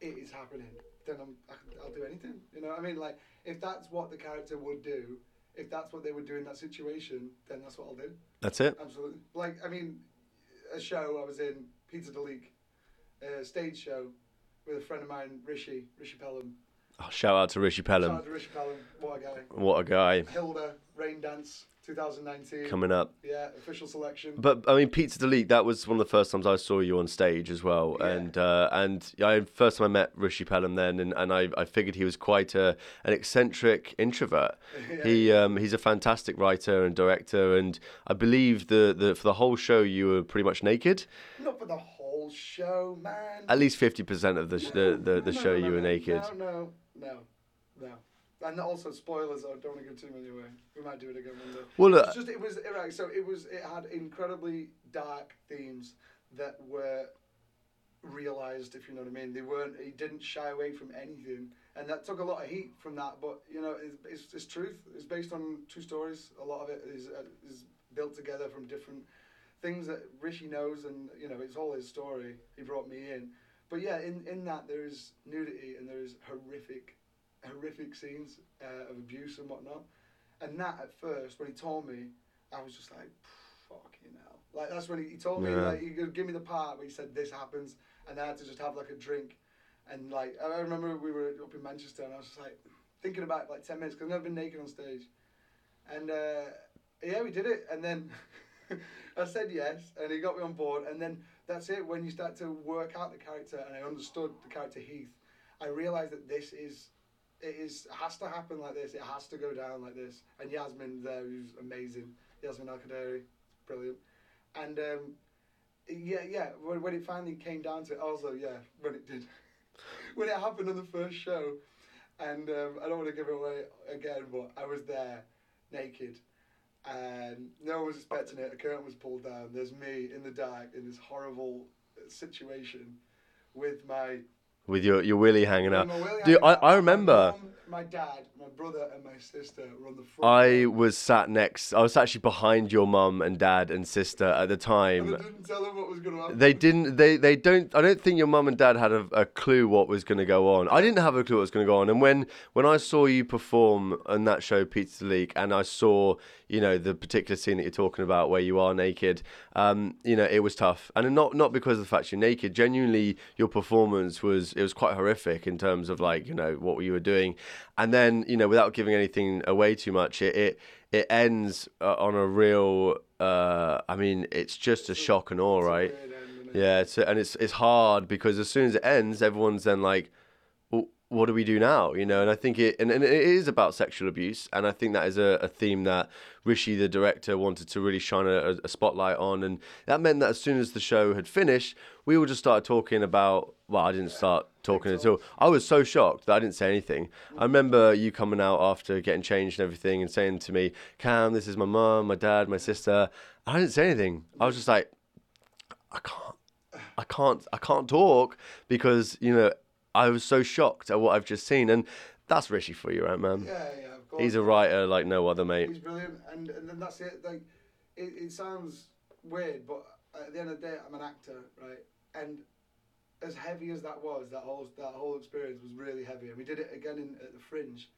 it is happening. Then I'm, I, I'll do anything. You know, what I mean, like if that's what the character would do, if that's what they would do in that situation, then that's what I'll do. That's it? Absolutely. Like, I mean, a show I was in, Pizza Delique, a stage show with a friend of mine, Rishi, Rishi Pelham. Oh, shout out to Rishi Shout Pelham. out to Rishi Pelham, what a guy. What a guy. Hilda, Raindance, 2019. Coming up. Yeah, official selection. But I mean, Pizza Delete. That was one of the first times I saw you on stage as well, Yeah. and uh, and I first time I met Rishi Pelham then, and, and I, I figured he was quite a an eccentric introvert. Yeah. He um, he's a fantastic writer and director, and I believe the, the for the whole show you were pretty much naked. Not for the whole show, man. At least fifty percent of the sh- the, the, the No, show no, you were no, naked. No, no, no, no. And also spoilers. I don't want to give too many away. We might do it again one day. Well, It's just it was right. So it was it had incredibly dark themes that were realized, if you know what I mean. They weren't. He didn't shy away from anything, and that took a lot of heat from that. But you know, it's, it's, it's truth. It's based on two stories. A lot of it is uh, is built together from different things that Rishi knows, and you know, it's all his story. He brought me in. But yeah, in, in that there is nudity and there is horrific, horrific scenes uh, of abuse and whatnot. And that at first, when he told me, I was just like, fucking hell. Like that's when he, he told me, Yeah. like, he could give me the part where he said this happens, and I had to just have like a drink. And like, I remember we were up in Manchester, and I was just like thinking about it like ten minutes because I've never been naked on stage. And uh, yeah, we did it, and then I said yes, and he got me on board. And then that's it. When you start to work out the character, and I understood the character Heath, I realised that this is, it is has to happen like this. It has to go down like this. And Yasmin there, who's amazing. Yasmin Al brilliant. And um, yeah, yeah. When, when it finally came down to it, also yeah, when it did, when it happened on the first show, and um, I don't want to give it away again, but I was there, naked, and no one was expecting it. A curtain was pulled down. There's me in the dark in this horrible situation, with my with your your willy hanging out. Dude, I. I remember. My, dad, my brother, and my sister were on the front. I was sat next. I was actually behind your mum and dad and sister at the And time. I didn't tell them what was going to happen. They didn't. They they don't. I don't think your mum and dad had a, a clue what was going to go on. I didn't have a clue what was going to go on. And when when I saw you perform on that show, Pizza Leak, and I saw you know the particular scene that you're talking about where you are naked, um, you know it was tough, and not not because of the fact you're naked. Genuinely, your performance was it was quite horrific in terms of like you know what you were doing, and then you know without giving anything away too much, it it, it ends uh, on a real. Uh, I mean, it's just a shock and awe, right? weird end, innit? Yeah, it's, and it's it's hard because as soon as it ends, everyone's then like, well, what do we do now? You know, and I think it and, and it is about sexual abuse, and I think that is a, a theme that Rishi, the director, wanted to really shine a, a spotlight on, and that meant that as soon as the show had finished, we all just started talking about. Well, I didn't start talking at all. I was so shocked that I didn't say anything. I remember you coming out after getting changed and everything, and saying to me, "Cam, this is my mum, my dad, my sister." I didn't say anything. I was just like, I can't, I can't, I can't talk because you know I was so shocked at what I've just seen, and that's Rishi for you, right, man? Yeah, yeah, of course. He's a writer like no other, mate. He's brilliant, and and then that's it. Like, it, it sounds weird, but at the end of the day, I'm an actor, right? And as heavy as that was, that whole that whole experience was really heavy. And we did it again in at the Fringe,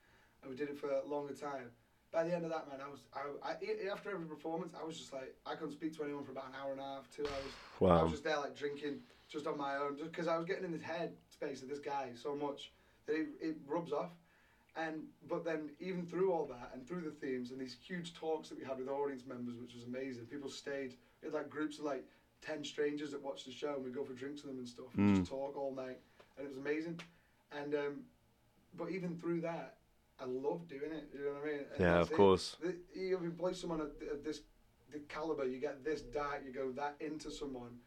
and we did it for a longer time. By the end of that, man, I was I, I after every performance, I was just like I couldn't speak to anyone for about an hour and a half, two hours. Wow. I was just there like drinking, just on my own, just because I was getting in the head space of this guy so much that it, it rubs off. And but then even through all that and through the themes and these huge talks that we had with audience members, which was amazing. People stayed. We had like groups of like ten strangers that watched the show, and we would go for drinks with them and stuff, and just talk all night, and it was amazing. And um, but even through that, I love doing it. You know what I mean? And Yeah, of it. course. The, you employ someone at, at this the caliber, you get this dark, you go that into someone,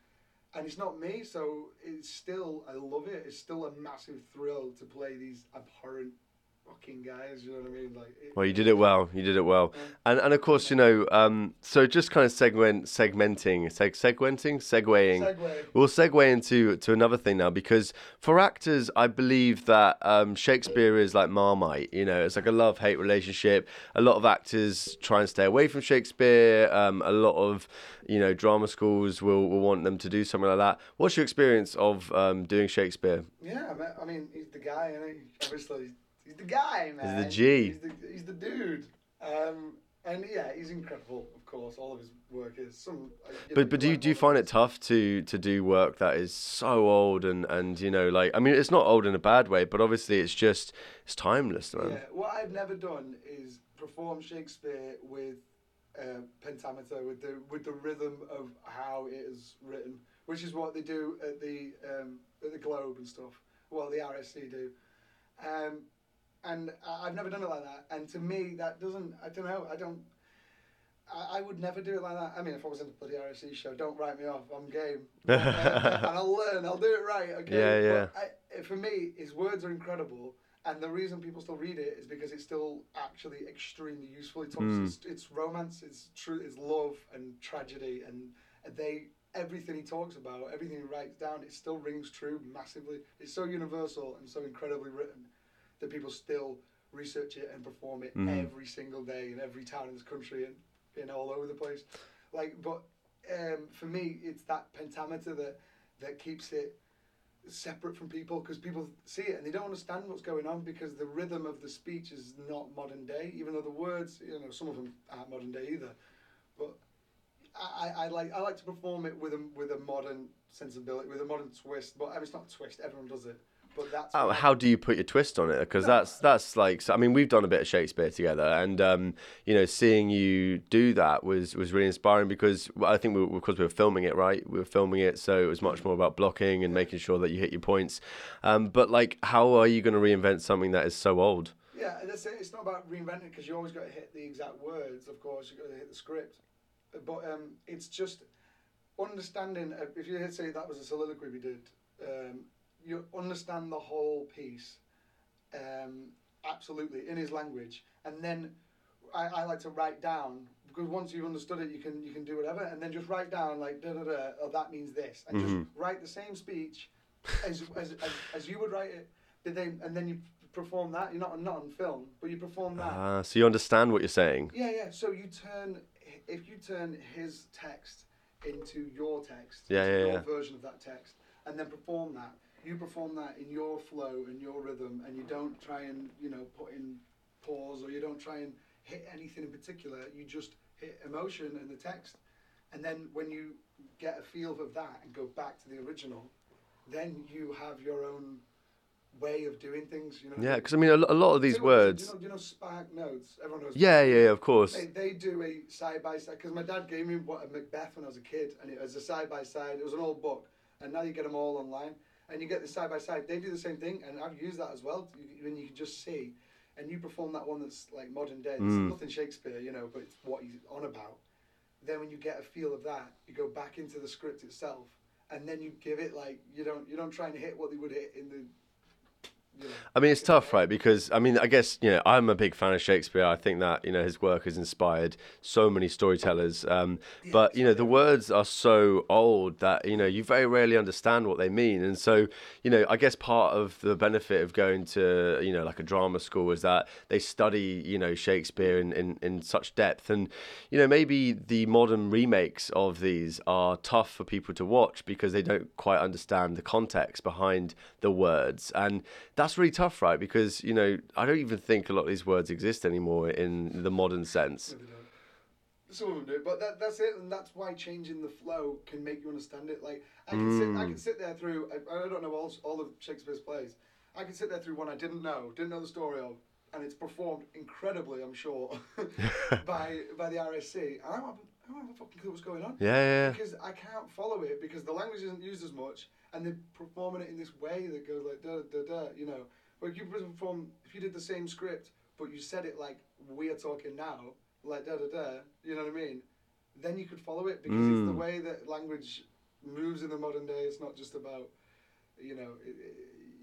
and it's not me, so it's still I love it. It's still a massive thrill to play these abhorrent fucking guys. You know what I mean? Like, it, Well, you did it well. You did it well, and and of course, you know, um, so just kind of segment, segmenting, seg, segmenting, segueing. Segue. We'll segue into to another thing now because for actors, I believe that um, Shakespeare is like Marmite. You know, it's like a love hate relationship. A lot of actors try and stay away from Shakespeare. Um, a lot of you know drama schools will, will want them to do something like that. What's your experience of um, doing Shakespeare? Yeah, I mean, I mean, he's the guy, and obviously he's the guy, man. He's the, G. he's the dude. Um, and yeah, he's incredible. Of course, all of his work is some. But but do you do you find it tough to to do work that is so old and and you know like I mean it's not old in a bad way, but obviously it's just it's timeless, man. Yeah, what I've never done is perform Shakespeare with uh, pentameter, with the with the rhythm of how it is written, which is what they do at the um, at the Globe and stuff. Well, the RSC do, um, and I've never done it like that. And to me, that doesn't. I don't know. I don't. I, I would never do it like that. I mean, if I was in the bloody RSC show, don't write me off. I'm game. Uh, and I'll learn. I'll do it right. Okay. Yeah, yeah. I, for me, his words are incredible, and the reason people still read it is because it's still actually extremely useful. It talks, Mm. it's, it's romance, it's true, it's love and tragedy, and they everything he talks about, everything he writes down, it still rings true massively. It's so universal and so incredibly written that people still research it and perform it Mhm. every single day in every town in this country and being all over the place. Like, but um, for me, it's that pentameter that that keeps it separate from people because people see it and they don't understand what's going on because the rhythm of the speech is not modern day, even though the words, you know, some of them aren't modern day either. But I, I, I like I like to perform it with a with a modern sensibility, with a modern twist. But I mean, it's not a twist. Everyone does it. But that's why- how do you put your twist on it? Because that's that's like so- I mean we've done a bit of Shakespeare together, and um, you know seeing you do that was was really inspiring because I think we, because we were filming it right, we were filming it, so it was much more about blocking and making sure that you hit your points. Um, but like, how are you going to reinvent something that is so old? Yeah, that's it. It's not about reinventing because you always got to hit the exact words. Of course, you got to hit the script, but um, it's just understanding. Uh, if you say that was a soliloquy we did, um, you understand the whole piece, um, absolutely in his language, and then I, I like to write down because once you've understood it, you can you can do whatever, and then just write down like da da da. Oh, that means this, and Mhm. just write the same speech as, as, as, as you would write it. But then and then you perform that. You're not not on film, but you perform that. Ah, so you understand what you're saying. Yeah, yeah. So you turn if you turn his text into your text, Yeah, yeah, your yeah. version of that text, and then perform that. You perform that in your flow and your rhythm, and you don't try and you know put in pause or you don't try and hit anything in particular. You just hit emotion and the text, and then when you get a feel of that and go back to the original, then you have your own way of doing things. You know. Yeah, because I mean a, a lot of these Do you know- words. Do you know, do you know Spark Notes? Everyone knows. Yeah, yeah, yeah, of course. They, they do a side by side because my dad gave me what a Macbeth when I was a kid, and it was a side by side. It was an old book, and now you get them all online, and you get the side by side. They do the same thing, and I've used that as well. When you can just see, and you perform that one that's like modern day. It's Mm. nothing Shakespeare, you know, but it's what he's on about. Then when you get a feel of that, you go back into the script itself, and then you give it like you don't you don't try and hit what they would hit in the. I mean, it's tough, right? Because I mean, I guess you know, I'm a big fan of Shakespeare. I think that you know his work has inspired so many storytellers. Um, but you know, the words are so old that you know you very rarely understand what they mean. And so, you know, I guess part of the benefit of going to you know like a drama school is that they study you know Shakespeare in, in, in such depth. And you know, maybe the modern remakes of these are tough for people to watch because they don't quite understand the context behind the words. And that's really tough, right? Because you know, I don't even think a lot of these words exist anymore in the modern sense. No, they don't. Some of them do, but that, that's it, and that's why changing the flow can make you understand it. Like I can sit, I can mm. sit there through. I, I don't know all all of Shakespeare's plays. I can sit there through one I didn't know, didn't know the story of, and it's performed incredibly, I'm sure, by by the RSC. And I don't, have, I don't have a fucking clue what's going on Yeah, yeah, yeah. because I can't follow it because the language isn't used as much, and they're performing it in this way that goes like da da da. You know, but if you perform, if you did the same script but you said it like we are talking now, like da da da. You know what I mean? Then you could follow it because it's the Mm. way that language moves in the modern day. It's not just about, you know, it, it,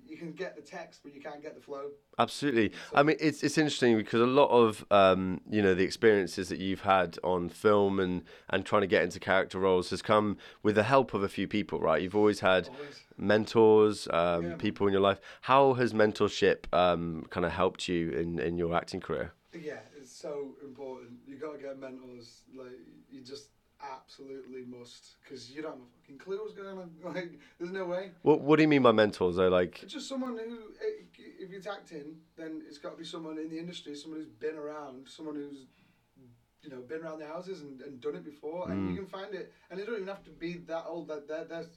you can get the text, but you can't get the flow. Absolutely. I mean, it's it's interesting because a lot of um, you know the experiences that you've had on film and and trying to get into character roles has come with the help of a few people, right? You've always had Always. mentors, um, Yeah. people in your life. How has mentorship um, kind of helped you in in your acting career? Yeah, it's so important. You gotta get mentors. Like you just absolutely must, because you don't have a fucking clue what's going on. Like, there's no way. What What do you mean by mentors? Though, like, just someone who, eh, if it's acting, then it's got to be someone in the industry, someone who's been around, someone who's, you know, been around the houses and, and done it before. And you Mm. can find it, and they don't even have to be that old. That there, there's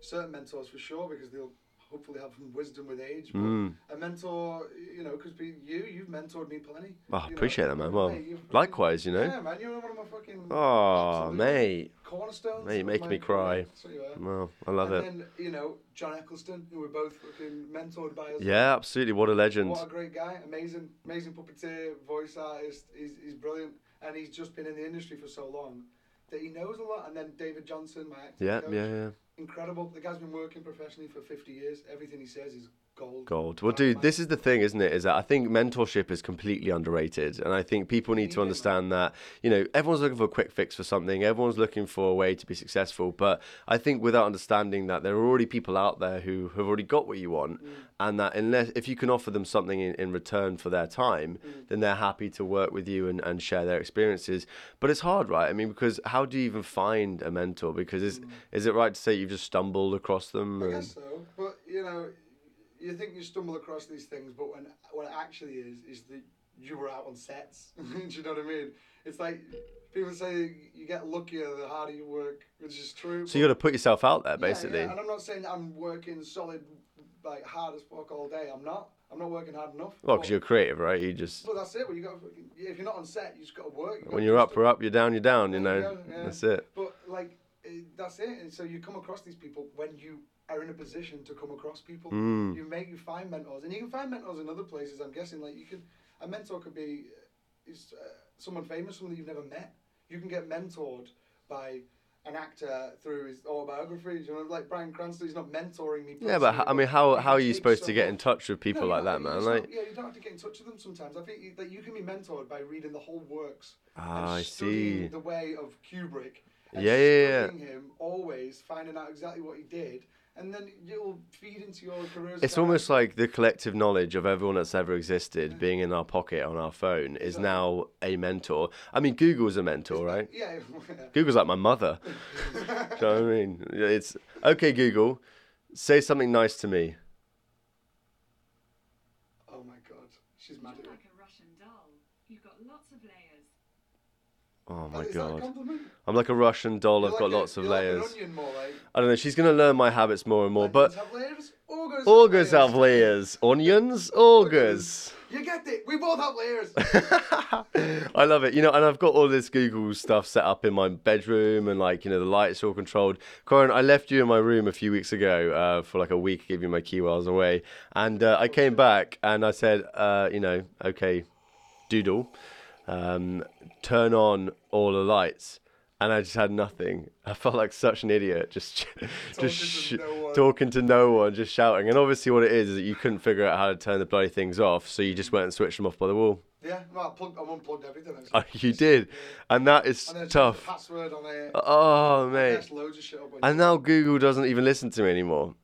certain mentors for sure because they'll hopefully have some wisdom with age. But mm, a mentor, you know, because you, you've mentored me plenty. oh, I you know. appreciate that, man. Well, Mate, likewise, you know. Yeah, man, you're one of my fucking. Oh, mate. Cornerstones. Mate, you're making me cry. career. You are. Well, I love and it. then, you know, John Eccleston, who we're both fucking mentored by as Yeah, absolutely. What a legend. What a great guy. Amazing, amazing puppeteer, voice artist. He's, he's brilliant. And he's just been in the industry for so long that he knows a lot. And then David Johnson, my acting Yeah, coach. yeah, yeah. Incredible. The guy's been working professionally for 50 years. Everything he says is gold. Gold. Well, dude, this is the thing, isn't it? Is that I think mentorship is completely underrated, and I think people need to understand that. You know, everyone's looking for a quick fix for something. Everyone's looking for a way to be successful, but I think without understanding that there are already people out there who have already got what you want, Mm. and that unless if you can offer them something in, in return for their time, Mm. then they're happy to work with you and, and share their experiences. But it's hard, right? I mean, because how do you even find a mentor? Because is is it right to say you've just stumbled across them? Mm. I and- guess so. But, you know, you think you stumble across these things, but when what it actually is, is that you were out on sets. Do you know what I mean? It's like people say you get luckier the harder you work, which is true. So you got to put yourself out there, basically. Yeah, And I'm not saying I'm working solid like hard as fuck all day. I'm not. I'm not working hard enough. Well, because you're creative, right? You just Well, that's it. Well, you got if you're not on set, you just got to work. You when you're up, you're up. You're down, you're down. You know, yeah. that's it. But like that's it. And so you come across these people when you are in a position to come across people. Mm. You make you find mentors, and you can find mentors in other places. I'm guessing like you could A mentor could be uh, is uh, someone famous, someone that you've never met. You can get mentored by an actor through his autobiography. You know, like Bryan Cranston, he's not mentoring me. Yeah, but I mean, how how are you supposed to get in touch with people no, like that, man? Like, not- yeah, you don't have to get in touch with them sometimes. I think that you can be mentored by reading the whole works. ah, I see. The way of Kubrick. And Yeah, yeah, yeah. him always, finding out exactly what he did, and then you'll feed into your career. It's almost like the collective knowledge of everyone that's ever existed being in our pocket on our phone is now a mentor. I mean, Google's a mentor, right? Yeah. Google's like my mother. Do you know what I mean? It's okay, Google. Say something nice to me. oh my god, she's mad You're at me. like a Russian doll. You've got lots of layers. Oh my Is that a god. compliment? I'm like a Russian doll. You're I've got like a- lots of you're like layers. an onion more like. I don't know. She's gonna learn my habits more and more. But have layers. Have layers. Onions, augurs. You get it. We both have layers. I love it. You know, and I've got all this Google stuff set up in my bedroom and like, you know, the lights all controlled. Corin, I left you in my room a few weeks ago uh, for like a week, gave you my key while I was away. And uh, I came back and I said, uh, you know, okay, Google, um, turn on all the lights. And I just had nothing. I felt like such an idiot, just Talking just to no one. talking to no one, just shouting. And obviously, what it is is that you couldn't figure out how to turn the bloody things off, so you just went and switched them off by the wall. yeah. No, I plugged. I unplugged everything. Oh, you did, and that is And tough. Password on it. Oh mate, loads of shit up. and now Google doesn't even listen to me anymore.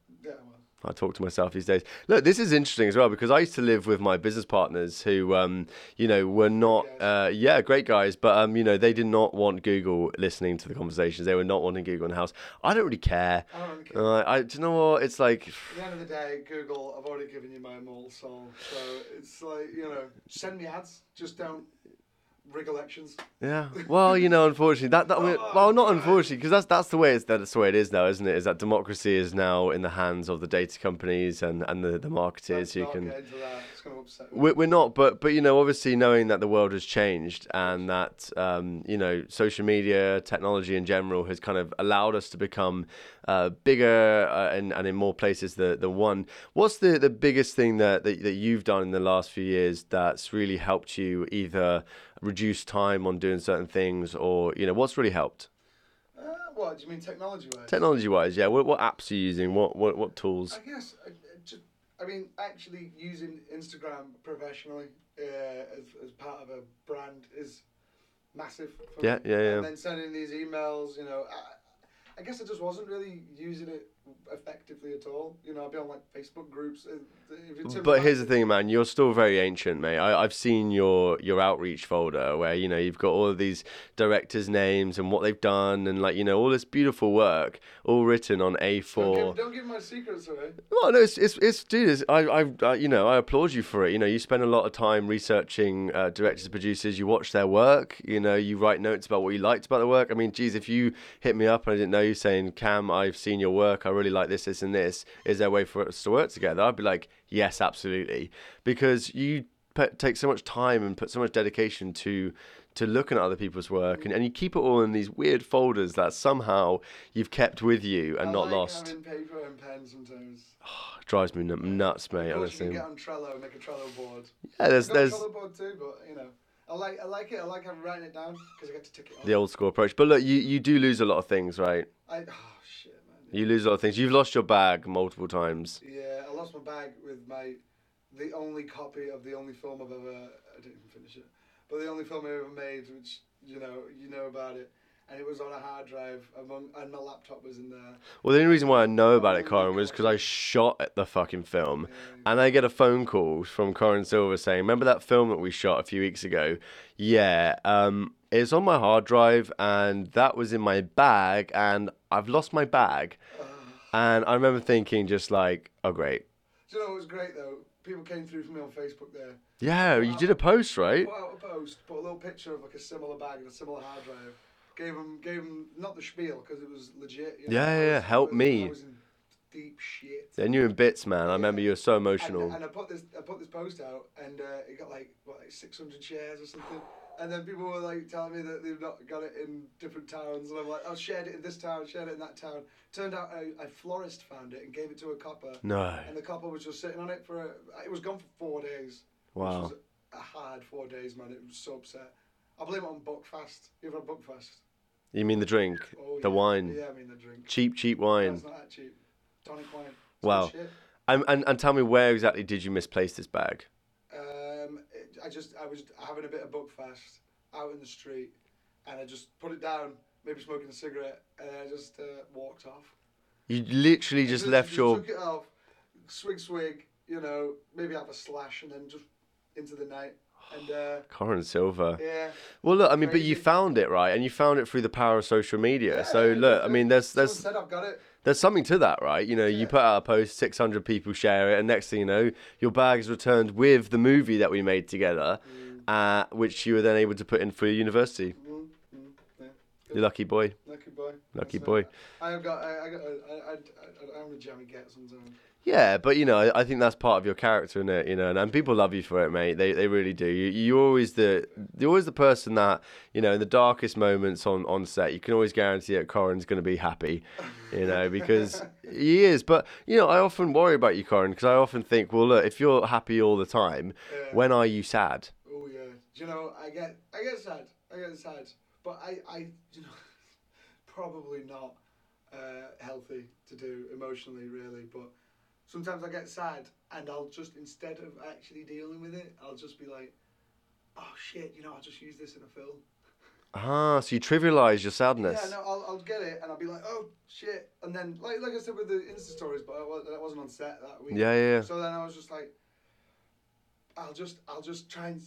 I talk to myself these days. Look, this is interesting as well because I used to live with my business partners who, um, you know, were not, uh, yeah, great guys, but um, you know, they did not want Google listening to the conversations. They were not wanting Google in the house. I don't really care. I don't really care. Uh, I, do you know what? It's like, At the end of the day, Google, I've already given you my immortal soul. So it's like, you know, send me ads, just don't rig elections. yeah. Well, you know, unfortunately, that, that well, not unfortunately, because that's that's the way it's that's the way it is now, isn't it? Is that democracy is now in the hands of the data companies and and the the marketers who can. get into that. It's going to upset. We're, we're not, but but you know, obviously knowing that the world has changed and that um, you know social media, technology in general has kind of allowed us to become uh, bigger uh, and and in more places than the one. What's the the biggest thing that, that that you've done in the last few years that's really helped you either reduce time on doing certain things or you know what's really helped Uh, what, do you mean technology wise? technology wise? Yeah, what what apps are you using? What what what tools? I guess, I, I just, I mean, actually using Instagram professionally uh, as, as part of a brand is massive. For Yeah, me. yeah, yeah. And then sending these emails, you know, I, I guess I just wasn't really using it effectively at all. You know, I'd be on like Facebook groups. uh, But here's the thing, man. You're still very ancient, mate. I, I've seen your your outreach folder where you know you've got all of these directors' names and what they've done, and like you know all this beautiful work, all written on Don't A4. give, don't give my secrets away. Well, no, it's it's, it's dude. It's, I, I, I, you know, I applaud you for it. You know, you spend a lot of time researching uh, directors, producers. You watch their work. You know, you write notes about what you liked about the work. I mean, geez, if you hit me up and I didn't know you saying, Cam, I've seen your work. I really like this, this, and this. Is there a way for us to work together? I'd be like, yes, absolutely, because you put, take so much time and put so much dedication to to looking at other people's work and, and you keep it all in these weird folders that somehow you've kept with you and I not like lost having paper and pen sometimes. drives me nuts, mate. of course, you can get on Trello, and make a Trello board. yeah, there's I've got a there's Trello board too, but you know, I like I like it. I like having writing it down because I get to tick it off. the old school approach. But look, you you do lose a lot of things, right? I, oh. You lose a lot of things. You've lost your bag multiple times. Yeah, I lost my bag with my the only copy of the only film I've ever I didn't even finish it, but the only film I ever made, which you know you know about it, and it was on a hard drive among and my laptop was in there. Well, the only reason why I know about it, Corin, was because I shot at the fucking film, and I get a phone call from Corin Silver saying, "Remember that film that we shot a few weeks ago? Yeah, um, it's on my hard drive, and that was in my bag, and I've lost my bag." And I remember thinking, just like, "Oh, great." do you know what was great though? People came through for me on Facebook there. Yeah, you did a post, right? Put out a post, put a little picture of like a similar bag and a similar hard drive. Gave them, gave them not the spiel because it was legit. You know, Yeah, I yeah, yeah, was- help I was- me. I was in deep shit. Then you're in bits, man. I remember you were so And, emotional. and I put this I put this post out, and uh, it got like what like 600 shares or something. And then people were like telling me that they've not got it in different towns, and I'm like, I shared it in this town, shared it in that town. Turned out a, a florist found it and gave it to a copper, No. and the copper was just sitting on it for a, it was gone for four days. Wow. Which was a hard four days, man. It was so upset. I blame it on Buckfast. You ever had Buckfast? You mean the drink? Oh, The yeah. wine. Yeah, I mean the drink. Cheap, cheap wine. That's not that cheap. Tonic wine. It's Wow. And, and, and tell me, where exactly did you misplace this bag? I just I was having a bit of Buckfast out in the street, and I just put it down, maybe smoking a cigarette, and I just uh, walked off. You literally just I left your. took it off, swig swig, you know, maybe have a slash, and then just into the night. And uh, Corin Silver. yeah, Well, look, I mean, but you found it, right? And you found it through the power of social media. Yeah, so, look, I mean, there's someone there's said I've got it. There's something to that, right? You know, you put out a post, 600 people share it, and next thing you know, your bag is returned with the movie that we made together, uh, which you were then able to put in for your university. Mm, mm, yeah. You lucky boy. Lucky boy. Lucky That's boy. it. I have got. I, I got. I, I, I, I'm a jammy get sometimes. Yeah, but you know, I- think that's part of your character, is it? You know, and, and people love you for it, mate. They they really do. You you're always the you're always the person that you know in the darkest moments on on set. You can always guarantee that Corin's going to be happy, you know, because he is. But you know, I often worry about you, Corin, because I often think, well, look, if you're happy all the time, Yeah. when are you sad? Oh yeah. Do you know? I get. I get sad. I get sad. But I. I. You know. Probably not uh, healthy to do emotionally, really. But sometimes I get sad, and I'll just instead of actually dealing with it, I'll just be like, "Oh shit! You know, I'll just use this in a film." Ah, so you trivialize your sadness. Yeah, no, I'll, I'll get it, and I'll be like, "Oh shit!" And then, like, like I said with the Insta stories, but I, that wasn't on set that week. Yeah, yeah, yeah. So then I was just like, I'll just, I'll just try and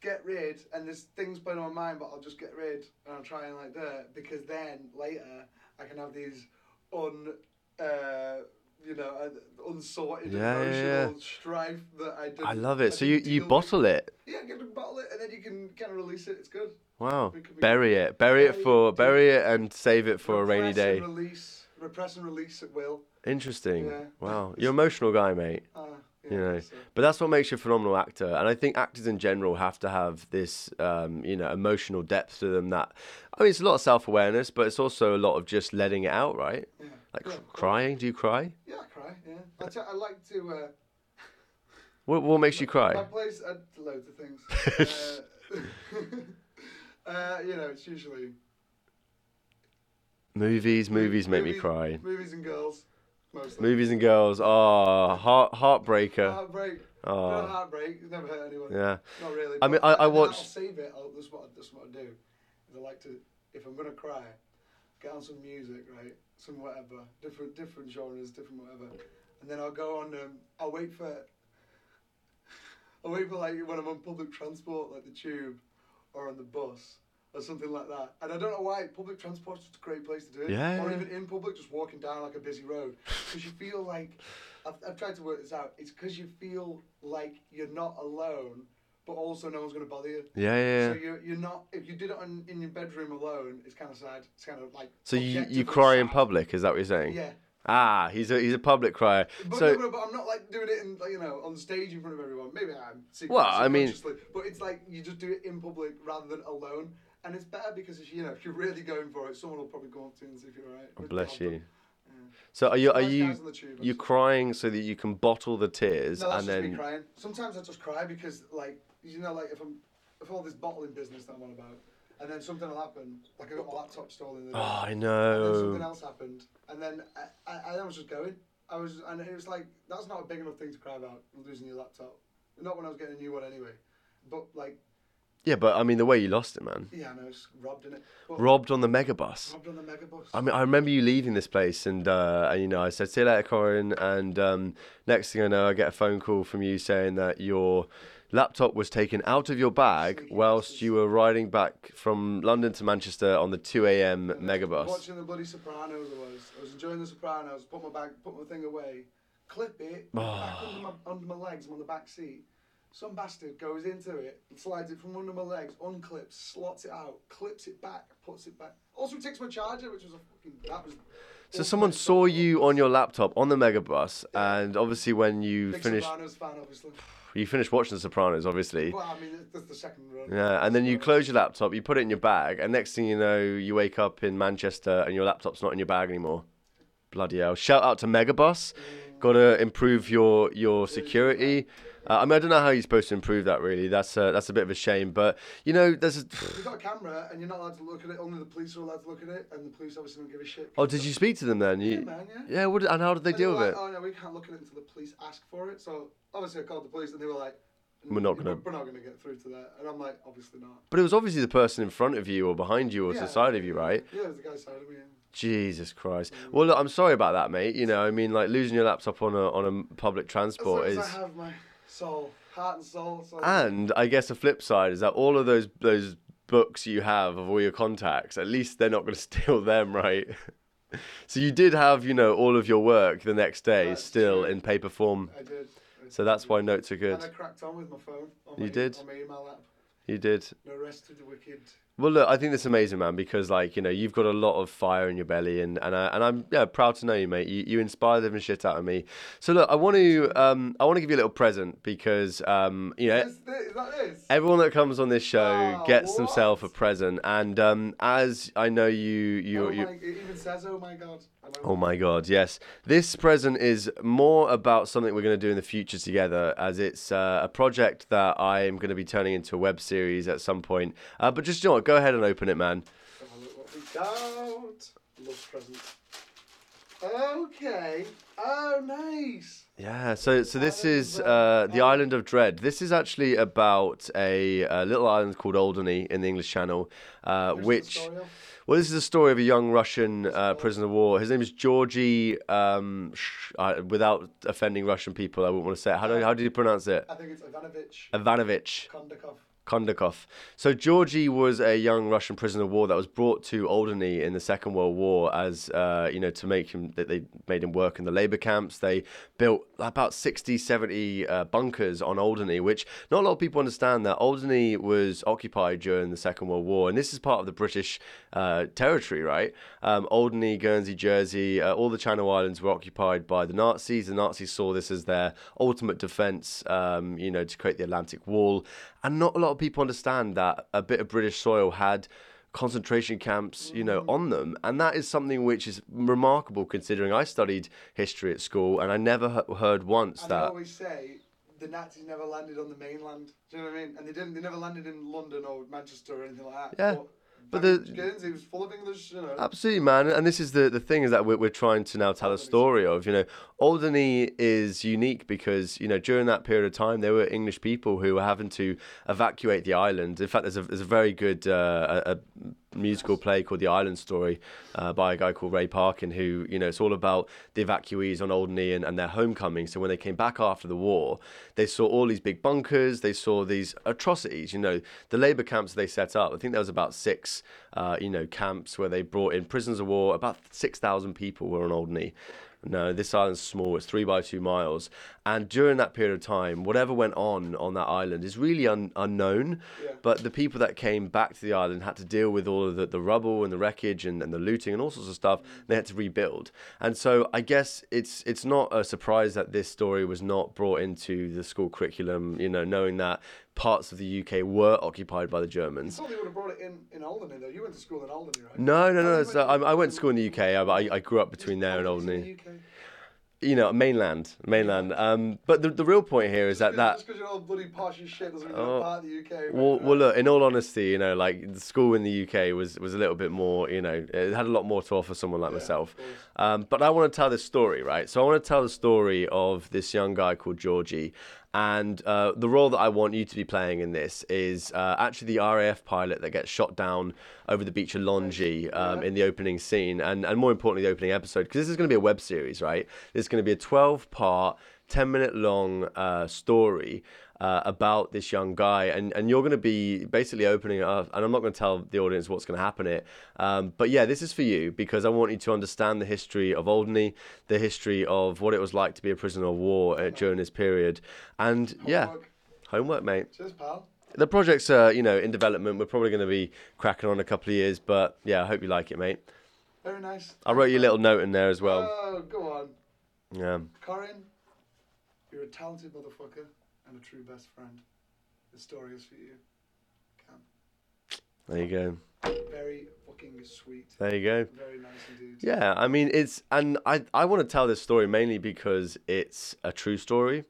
get rid, and there's things playing on my mind, but I'll just get rid, and I'll try and like that, because then later I can have these un, uh, you know, uh, unsorted Yeah, emotional yeah. strife that I don't. I love it. I So you, you deal with. bottle it. Yeah, get to bottle it, and then you can kind of release it. It's good. Wow. We could- we Bury it. Bury it for it. bury it and save it for a rainy day. And release, repress and release at will. Interesting. Yeah. Wow. You're an emotional guy, mate. Yeah, You know, so- But that's what makes you a phenomenal actor. And I think actors in general have to have this, um, you know, emotional depth to them. That I mean, it's a lot of self awareness, but it's also a lot of just letting it out, right? yeah. Like Yeah, cr- of course. crying. Do you cry? Yeah, I cry. Yeah, I, t- I like to. Uh, What What makes you My cry? place, uh, loads of things. uh, uh, you know, it's usually Movies. Movies make me cry. Movies and girls, mostly. Movies and girls. Oh, heart heartbreaker. Heartbreak. Oh. No heartbreak. It's never hurt anyone. Yeah. Not really. I mean, I- I watched- I'll save it. I'll, this is what this is what I do. I like to, if I'm gonna cry, get on some music, right? Some whatever, different different genres, different whatever, and then I'll go on. Um, I'll wait for. I'll wait for like when I'm on public transport, like the tube, or on the bus, or something like that. And I don't know why public transport's just a great place to do it. Yeah, Or even in public, just walking down like a busy road, because you feel like. I've, I've tried to work this out. It's because you feel like you're not alone, but also no one's going to bother you. Yeah, yeah. So you're, you're not. If you did it on, in your bedroom alone, it's kind of sad. It's kind of like. So you you cry in public? Is that what you're saying? Yeah, Ah, he's a he's a public crier. but, So no, no, but I'm not like doing it in like, you know on stage in front of everyone. Maybe I'm. Secret, Well, I mean- but it's like you just do it in public rather than alone, and it's better because if, you know if you're really going for it, someone will probably go up to you and see if you're alright. Oh, bless you. Yeah. So are you are you guys on the tube, you crying so that you can bottle the tears No, and then crying. Sometimes I just cry because, like, you know, like if I'm, if all this bottling business that I'm on about, and then something will happen, like I got my laptop stolen. The oh I know, and then something know. else happened, and then I, I, I was just going. I was, and it was like that's not a big enough thing to cry about losing your laptop. Not when I was getting a new one anyway. But like, Yeah, but I mean the way you lost it, man. yeah, I know it's robbed in it. But Robbed on the megabus. robbed on the megabus. I mean, I remember you leaving this place, and uh, and, you know, I said, "See you later, Corin." And um, next thing I know, I get a phone call from you saying that your laptop was taken out of your bag whilst you were riding back from London to Manchester on the two a.m. megabus. Watching the bloody Sopranos, I was. I was enjoying the Sopranos. Put my bag, put my thing away, clip it ah. back under my, under my legs. I'm on the back seat. Some bastard goes into it, and slides it from under my legs, unclips, slots it out, clips it back, puts it back. Also takes my charger, which was a fucking that was So someone saw you on your laptop on the megabus, and obviously when you Big finished, Sopranos fan, obviously. You finished watching The Sopranos, obviously. Well, I mean, that's the second run. Yeah, and then you close your laptop, you put it in your bag, and next thing you know, you wake up in Manchester and your laptop's not in your bag anymore. Bloody hell! Shout out to Megabus. Mm. Got to improve your your security. Uh, I mean, I don't know how you're supposed to improve that. Really, that's uh, that's a bit of a shame. But you know, there's. A... You've got a camera and you're not allowed to look at it. Only the police are allowed to look at it, and the police obviously don't give a shit. Oh, did you speak to them then? Yeah, man, yeah. Yeah. What? And how did they And deal with like, it? Oh no, we can't look at it until the police ask for it. So obviously I called the police, and they were like, We're not gonna- We're not gonna get through to that. And I'm like, obviously not. But it was obviously the person in front of you or behind you or to the side of you, right? Yeah, it was the guy side of me. Jesus Christ. Well, look, I'm sorry about that, mate. You know, I mean, like losing your laptop on a on a public transport as is. I have my soul, heart and soul. So And I guess the flip side is that all of those those books you have of all your contacts, at least they're not going to steal them, right? so you did have, you know, all of your work the next day That's still true. in paper form. I did. I So that's why notes are And I good. cracked on with my phone. On You my, did? On my email app. You did. No rest to the wicked. Well, look, I think that's amazing, man, because like you know you've got a lot of fire in your belly, and and, I, and I'm yeah proud to know you, mate. You, you inspire the living shit out of me. So look, I want to um I want to give you a little present because um you know Is, this, is that? Everyone that comes on this show Oh, gets what? themselves a present, and um, as I know you, you, oh you. my, it even says, oh my god. Oh my God! Yes, this present is more about something we're going to do in the future together, as it's uh, a project that I am going to be turning into a web series at some point. Uh, but just you know go ahead and open it, man. Look what we got. Love present. Okay. Oh, nice. Yeah, so so this is uh, the island of Dread. This is actually about a, a little island called Alderney in the English Channel, uh, which. Well, this is a story of a young Russian uh, prisoner of war. His name is Georgy. Um, sh- uh, without offending Russian people, I wouldn't want to say it. How do how do you pronounce it? I think it's Ivanovich Ivanovich Kondakov. Kondakov. So Georgy was a young Russian prisoner of war that was brought to Alderney in the Second World War as uh, you know to make him that they made him work in the labor camps. They built about 60, 70 uh, bunkers on Alderney, which not a lot of people understand that Alderney was occupied during the Second World War, and this is part of the British uh, territory, right? Um, Alderney, Guernsey, Jersey, uh, all the Channel Islands were occupied by the Nazis. The Nazis saw this as their ultimate defense, um, you know, to create the Atlantic Wall. And not a lot of people understand that a bit of British soil had concentration camps, you know, mm. on them, and that is something which is remarkable considering I studied history at school and I never he- heard once And that. always say the Nazis never landed on the mainland. Do you know what I mean? And they didn't. They never landed in London or Manchester or anything like that. Yeah, but But, the- Guernsey was full of English. You know. Absolutely, man. And this is the, the thing is that we're, we're trying to now tell a story of, you know, Alderney is unique because, you know, during that period of time, there were English people who were having to evacuate the island. In fact, there's a, there's a very good uh, a, a musical play called The Island Story uh, by a guy called Ray Parkin, who, you know, it's all about the evacuees on Alderney and, and their homecoming. So when they came back after the war, they saw all these big bunkers, they saw these atrocities, you know, the labour camps they set up. I think there was about six, uh, you know, camps where they brought in prisoners of war. About 6,000 people were on Alderney. No, this island's small. It's three by two miles. And during that period of time, whatever went on on that island is really un- unknown. Yeah. But the people that came back to the island had to deal with all of the, the rubble and the wreckage and, and the looting and all sorts of stuff. They had to rebuild. And so I guess it's it's not a surprise that this story was not brought into the school curriculum, you know, knowing that parts of the UK were occupied by the I Germans. thought they would have brought it in in Alderney though. You went to school in Alderney, right? No, no, Oh, no. So went- I, I went to school in the UK. I, I, I grew up between there and Alderney. You know, mainland, mainland. Um, but the, the real point here is that that Just because you're all bloody posh as shit doesn't mean Oh. you're part of the UK. Well, well, look. In all honesty, you know, like the school in the UK was was a little bit more. You know, it had a lot more to offer someone like Yeah, myself. Um, but I want to tell this story, right? So I want to tell the story of this young guy called Georgie, and uh, the role that I want you to be playing in this is uh, actually the RAF pilot that gets shot down over the beach of Longy um, in the opening scene, and and more importantly, the opening episode, because this is going to be a web series, right? This is going to be a twelve part. 10 minute long uh, story uh, about this young guy and, and you're going to be basically opening it up and i'm not going to tell the audience what's going to happen it um, but yeah this is for you because i want you to understand the history of alderney the history of what it was like to be a prisoner of war uh, during this period and yeah Homework. homework mate Cheers, pal. the project's uh, you know in development we're probably going to be cracking on a couple of years but yeah i hope you like it mate Very nice. I wrote you a little note in there as well. Oh, go on. Yeah. Corin, you're a talented motherfucker and a true best friend. The story is for you. Cam. There you go. Very fucking sweet. There you go. Very nice indeed. Yeah, I mean it's and I I want to tell this story mainly because it's a true story.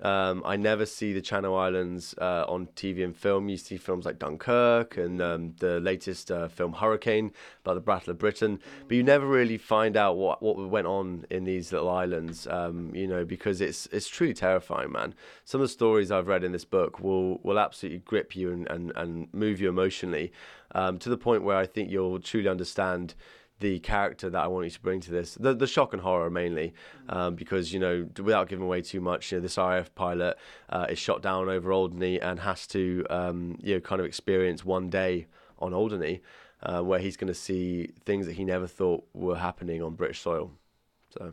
Um, I never see the Channel Islands uh, on TV and film. You see films like Dunkirk and um, the latest uh, film Hurricane about the Battle of Britain, but you never really find out what, what went on in these little islands. Um, you know, because it's it's truly terrifying, man. Some of the stories I've read in this book will will absolutely grip you and and, and move you emotionally um, to the point where I think you'll truly understand the character that I want you to bring to this. The the shock and horror mainly, um, because you know without giving away too much, you know this RAF pilot uh, is shot down over Alderney and has to um, you know kind of experience one day on Alderney, uh, where he's going to see things that he never thought were happening on British soil. So.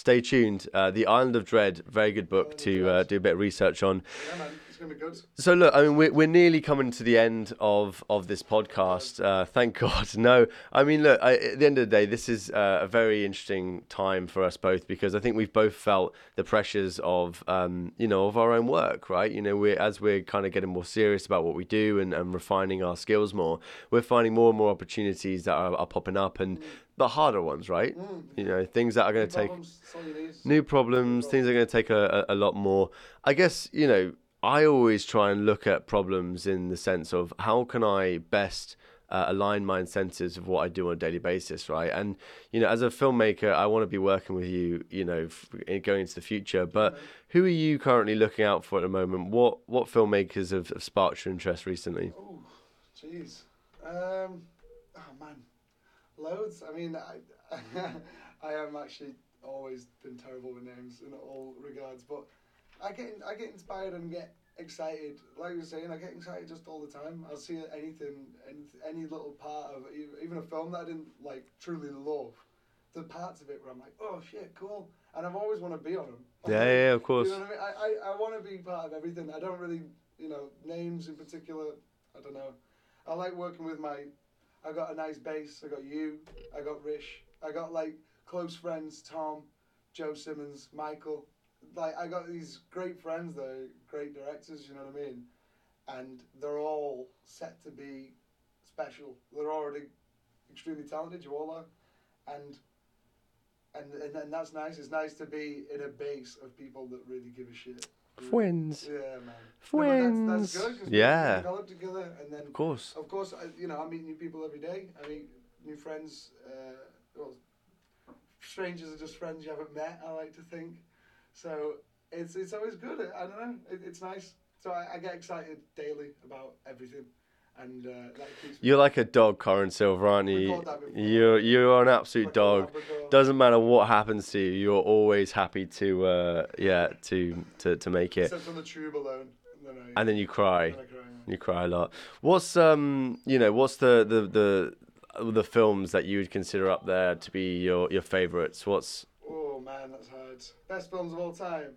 Stay tuned. Uh, the Island of Dread, very good book to uh, do a bit of research on. Yeah, man. It's to be good. So look, I mean, we're we're nearly coming to the end of of this podcast. Uh, thank God. No, I mean, look, I, at the end of the day, this is uh, a very interesting time for us both because I think we've both felt the pressures of um, you know of our own work, right? You know, we're as we're kind of getting more serious about what we do and, and refining our skills more, we're finding more and more opportunities that are, are popping up and the harder ones, right? You know, things that are going to take Problems, that's all you need. new problems, things are going to take a, a, a lot more. I guess, you know, I always try and look at problems in the sense of how can I best uh, align my incentives of what I do on a daily basis, right? And, you know, as a filmmaker, I want to be working with you, you know, f- going into the future. But who are you currently looking out for at the moment? What what filmmakers have, have sparked your interest recently? Oh, jeez. Um, oh man, loads. I mean, I, mm-hmm. I am actually always been terrible with names in all regards, but I get I get inspired and get excited. Like you were saying, I get excited just all the time. I'll see anything, any, any little part of even a film that I didn't like truly love. The parts of it where I'm like, oh shit, cool, and I've always want to be on them. Yeah, yeah, yeah, of course. You know what I mean? I, I, I want to be part of everything. I don't really, you know, names in particular. I don't know. I like working with my. I got a nice base. I got you. I got Rish. I got like close friends Tom, Joe Simmons, Michael. Like I got these great friends. They're great directors. You know what I mean? And they're all set to be special. They're already extremely talented. You all are, and. And, and and that's nice. It's nice to be in a base of people that really give a shit. Friends. Yeah, man. No, that's, that's good. 'cause we- Yeah. We develop together, and then Of course. of course, I, you know, I meet new people every day. I meet new friends. Uh, well, strangers are just friends you haven't met. I like to think. So it's it's always good. I don't know. It, it's nice. So I, I get excited daily about everything, and uh, that keeps me. You're like a dog, Corin Silver, aren't you? You're you're an absolute dog. Doesn't matter what happens to you, you're always happy to uh, yeah to, to to make it. Except on the tube alone. And then I, And then you cry. then cry. You cry a lot. What's um you know what's the the the the films that you would consider up there to be your your favorites? What's Oh man, that's hard. Best films of all time.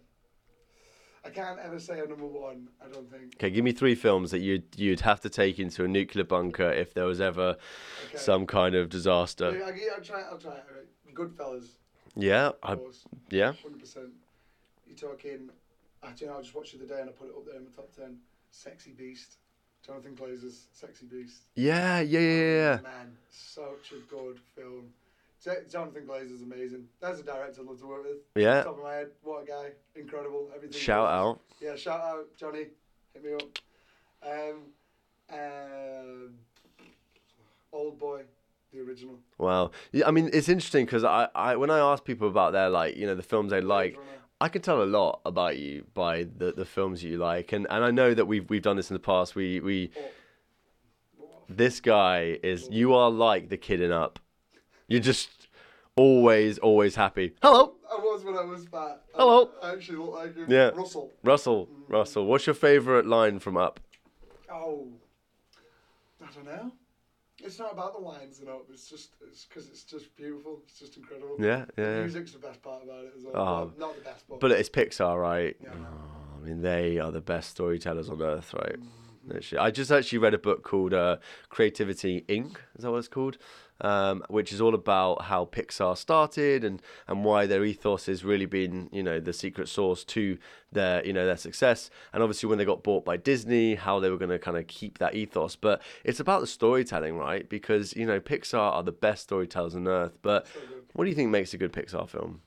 I can't ever say a number one. I don't think. okay? Give me three films that you'd you'd have to take into a nuclear bunker if there was ever Okay. some kind of disaster. Yeah, I, will try. I'll try. it. Goodfellas, Yeah, of I, yeah. hundred percent. You're talking. Actually, I just watched it the day and I put it up there in my top ten. Sexy Beast, Jonathan Glazer's Sexy Beast. Yeah, yeah, yeah, yeah. Man, such a good film. Jo- Jonathan Glazer's amazing. That's a director I'd love to work with. Yeah. Top of my head, what a guy, incredible. Everything. Shout out. Yeah, shout out Johnny. Hit me up. Um, um, old boy, the original. Wow. Yeah, I mean, it's interesting because I, I, when I ask people about their like, you know, the films they like, I can tell a lot about you by the, the films you like, and, and I know that we've we've done this in the past. We we Oh, this guy is you are like the kid in Up. You're just always always happy. Hello, I was when I was fat. Hello. I actually look like you. Yeah. Russell. Russell. Russell, what's your favorite line from Up? Oh, I don't know. It's not about the lines, you know. It's just it's because it's just beautiful. It's just incredible. Yeah, yeah. yeah. music's the best part about it as well. Oh. Well, not the best, but, But it's Pixar, right? Yeah. Oh, I mean, they are the best storytellers on earth, right? Mm-hmm. I just actually read a book called uh, Creativity Inc. Is that what it's called? Um, which is all about how Pixar started and, and why their ethos has really been, you know, the secret sauce to their, you know, their success. And obviously when they got bought by Disney, how they were going to kind of keep that ethos. But it's about the storytelling, right? Because, you know, Pixar are the best storytellers on earth. But what do you think makes a good Pixar film?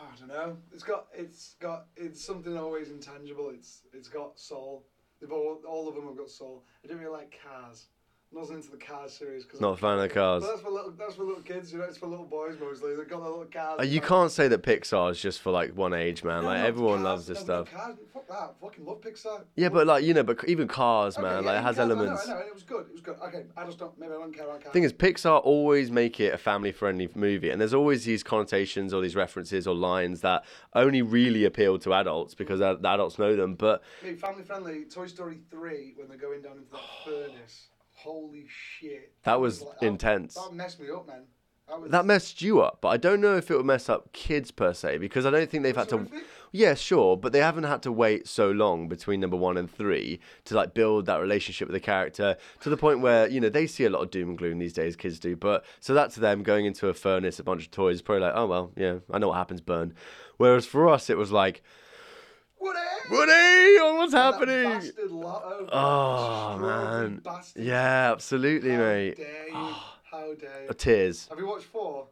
Oh, I don't know. It's got it's got it's something always intangible. It's it's got soul. They've all all of them have got soul. I didn't really like Cars. Wasn't into the Cars series because Not a fan of the cars. But that's for little that's for little kids. You know, it's for little boys mostly. They've got their little cars. Uh, You can't say that Pixar is just for like one age, man. No, Like everyone Cars, loves this stuff. Cars, fuck that. Fucking love Pixar. Yeah, but like you know, but even Cars, Okay, man, yeah, like it has Cars, elements. I know, I know. It was good. It was good. Okay, I just don't. Maybe I don't care about Cars. thing is, Pixar always make it a family-friendly movie, and there's always these connotations or these references or lines that only really appeal to adults because the adults know them. But family friendly. Toy Story three when they're going down into that furnace. Holy shit. That was like- intense. That messed me up, man. That was that messed you up. But I don't know if it would mess up kids per se because I don't think they've had to. Horrific. Yeah, sure, but they haven't had to wait so long between number one and three to like build that relationship with the character to the point where you know they see a lot of doom and gloom these days. Kids do, but so that to them going into a furnace, a bunch of toys, probably like, oh well, yeah, I know what happens, burn. Whereas for us, it was like, Woody! Woody, oh, what's That happening? Lotso. Oh man, bastard. yeah, absolutely, How mate. dare you? Ah. How dare you? Tears. Have you watched four?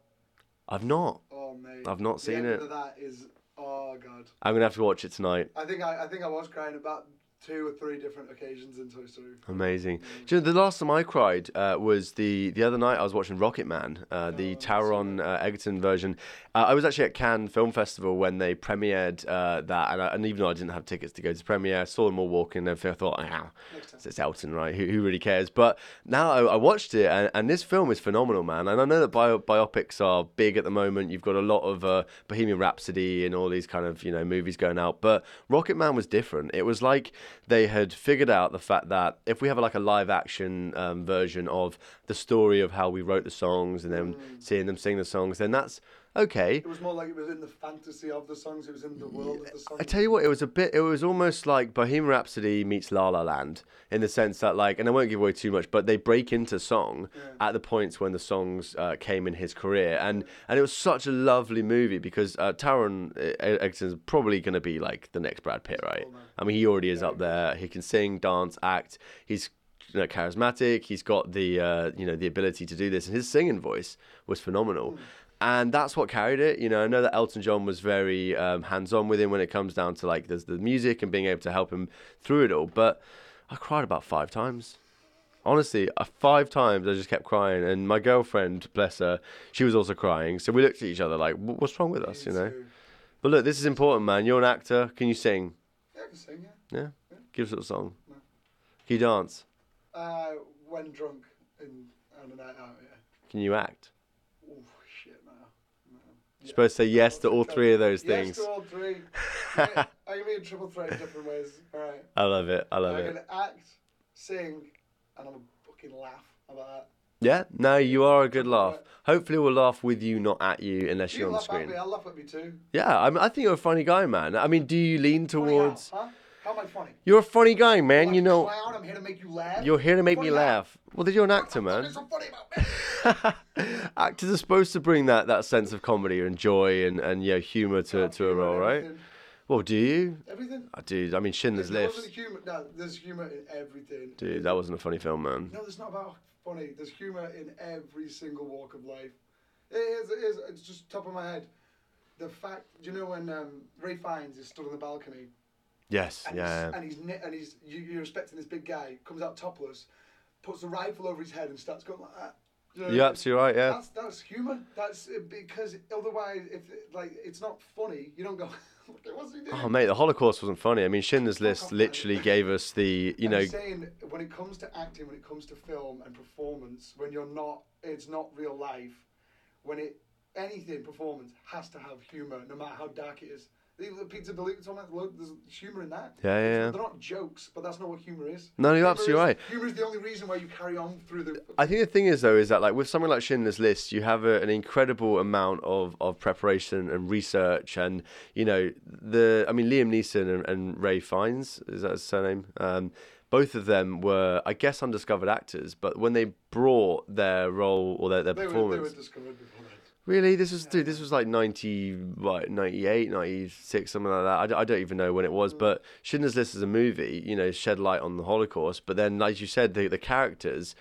I've not. Oh mate. I've not the seen it. Of that is oh god. I'm gonna have to watch it tonight. I think I, I think I was crying about two or three different occasions in Toy Story. Amazing. Do you know, the last time I cried uh, was the the other night I was watching Rocketman, uh, the Oh, Taron uh, Egerton version. Uh, I was actually at Cannes Film Festival when they premiered uh, that, and, I, and even though I didn't have tickets to go to the premiere, I saw them all walking and everything. I thought, ah, it's Elton, right? Who, who really cares? But now I, I watched it, and, and this film is phenomenal, man. And I know that bio, biopics are big at the moment. You've got a lot of uh, Bohemian Rhapsody and all these kind of you know movies going out, but Rocketman was different. It was like they had figured out the fact that if we have like a live action um, version of the story of how we wrote the songs and then seeing them sing the songs, then that's okay. It was more like it was in the fantasy of the songs. It was in the world of the songs. I tell you what, it was a bit. It was almost like Bohemian Rhapsody meets La La Land in the sense that, like, and I won't give away too much, but they break into song at the points when the songs uh, came in his career, and and it was such a lovely movie because uh, Taron uh, Egerton's probably going to be like the next Brad Pitt, right? I mean, he already is up there. He can sing, dance, act. He's you know, charismatic. He's got the uh, you know the ability to do this, and his singing voice was phenomenal. And that's what carried it. You know, I know that Elton John was very um, hands-on with him when it comes down to like there's the music and being able to help him through it all. But I cried about five times. Honestly, uh, five times I just kept crying, and my girlfriend, bless her, she was also crying. So we looked at each other like, "What's wrong with us?" You know. But look, this is important, man. You're an actor. Can you sing? Yeah, I can sing. Yeah. Yeah. Give us a song. No. Can you dance? Uh, when drunk and on a night out. Yeah. Can you act? Oh shit, no. no. You're supposed to say yes to all three of those Yes things. to all three. Yeah, I can be a triple threat in different ways. All right. I love it. I love I it. can act, sing, and I'm a fucking laugh. About that? Yeah, no, you are a good laugh. Hopefully, we'll laugh with you, not at you, unless You you're on the laugh at screen. me, I'll laugh at me too. Yeah, I, mean, I think you're a funny guy, man. I mean, do you lean Funny towards? how, huh? How am I funny? You're a funny guy, man. You know, clown, I'm here to make you laugh. you're here to make me Funny how? laugh. Well, then you're an actor, man. so me? Actors are supposed to bring that, that sense of comedy and joy and, and yeah, humor to, to a role, right? Well, do you? Everything. Oh, dude, I mean, Schindler's There List. humor. No, there's humor in everything. Dude, that wasn't a funny film, man. No, there's not about funny. There's humor in every single walk of life. It is. It is. It's just top of my head. The fact, do you know when um, Ray Fiennes is stood on the balcony Yes, and yeah. he's, and he's knit and he's you, you're expecting this big guy comes out topless, puts the rifle over his head and starts going like that. You know, You're absolutely right, yeah. That's that's humor. That's uh, because otherwise, if like it's not funny, you don't go. What's he doing? Oh, mate, the Holocaust wasn't funny. I mean, Schindler's List literally gave us the, you I'm know, saying when it comes to acting, when it comes to film and performance, when you're not, it's not real life. When it anything performance has to have humor, no matter how dark it is. The the Pizza Delete, there's humor in that. Yeah, yeah, yeah. They're not jokes, but that's not what humor is. No, you're Humor absolutely is- right. Humor is the only reason why you carry on through the. I think the thing is though is that like with something like Schindler's List, you have a, an incredible amount of, of preparation and research, and you know the I mean Liam Neeson and, and Ray Fiennes is that his surname? Um, both of them were, I guess, undiscovered actors. But when they brought their role or their, their They were, performance, they were discovered before. Really, this was dude. This was like 90, what, 98, 96, something like that. I, d- I don't even know when it was. Mm. But Schindler's List as a movie, you know, shed light on the Holocaust. But then, as you said, the the characters.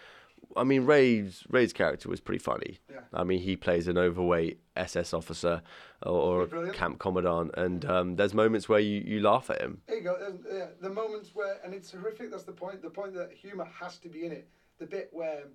I mean, Ray's Ray's character was pretty funny. Yeah. I mean, he plays an overweight SS officer or, or Brilliant. camp commandant, and um, there's moments where you, you laugh at him. There you go. there's- Yeah, the moments where, and it's horrific. That's the point. The point that humour has to be in it. The bit where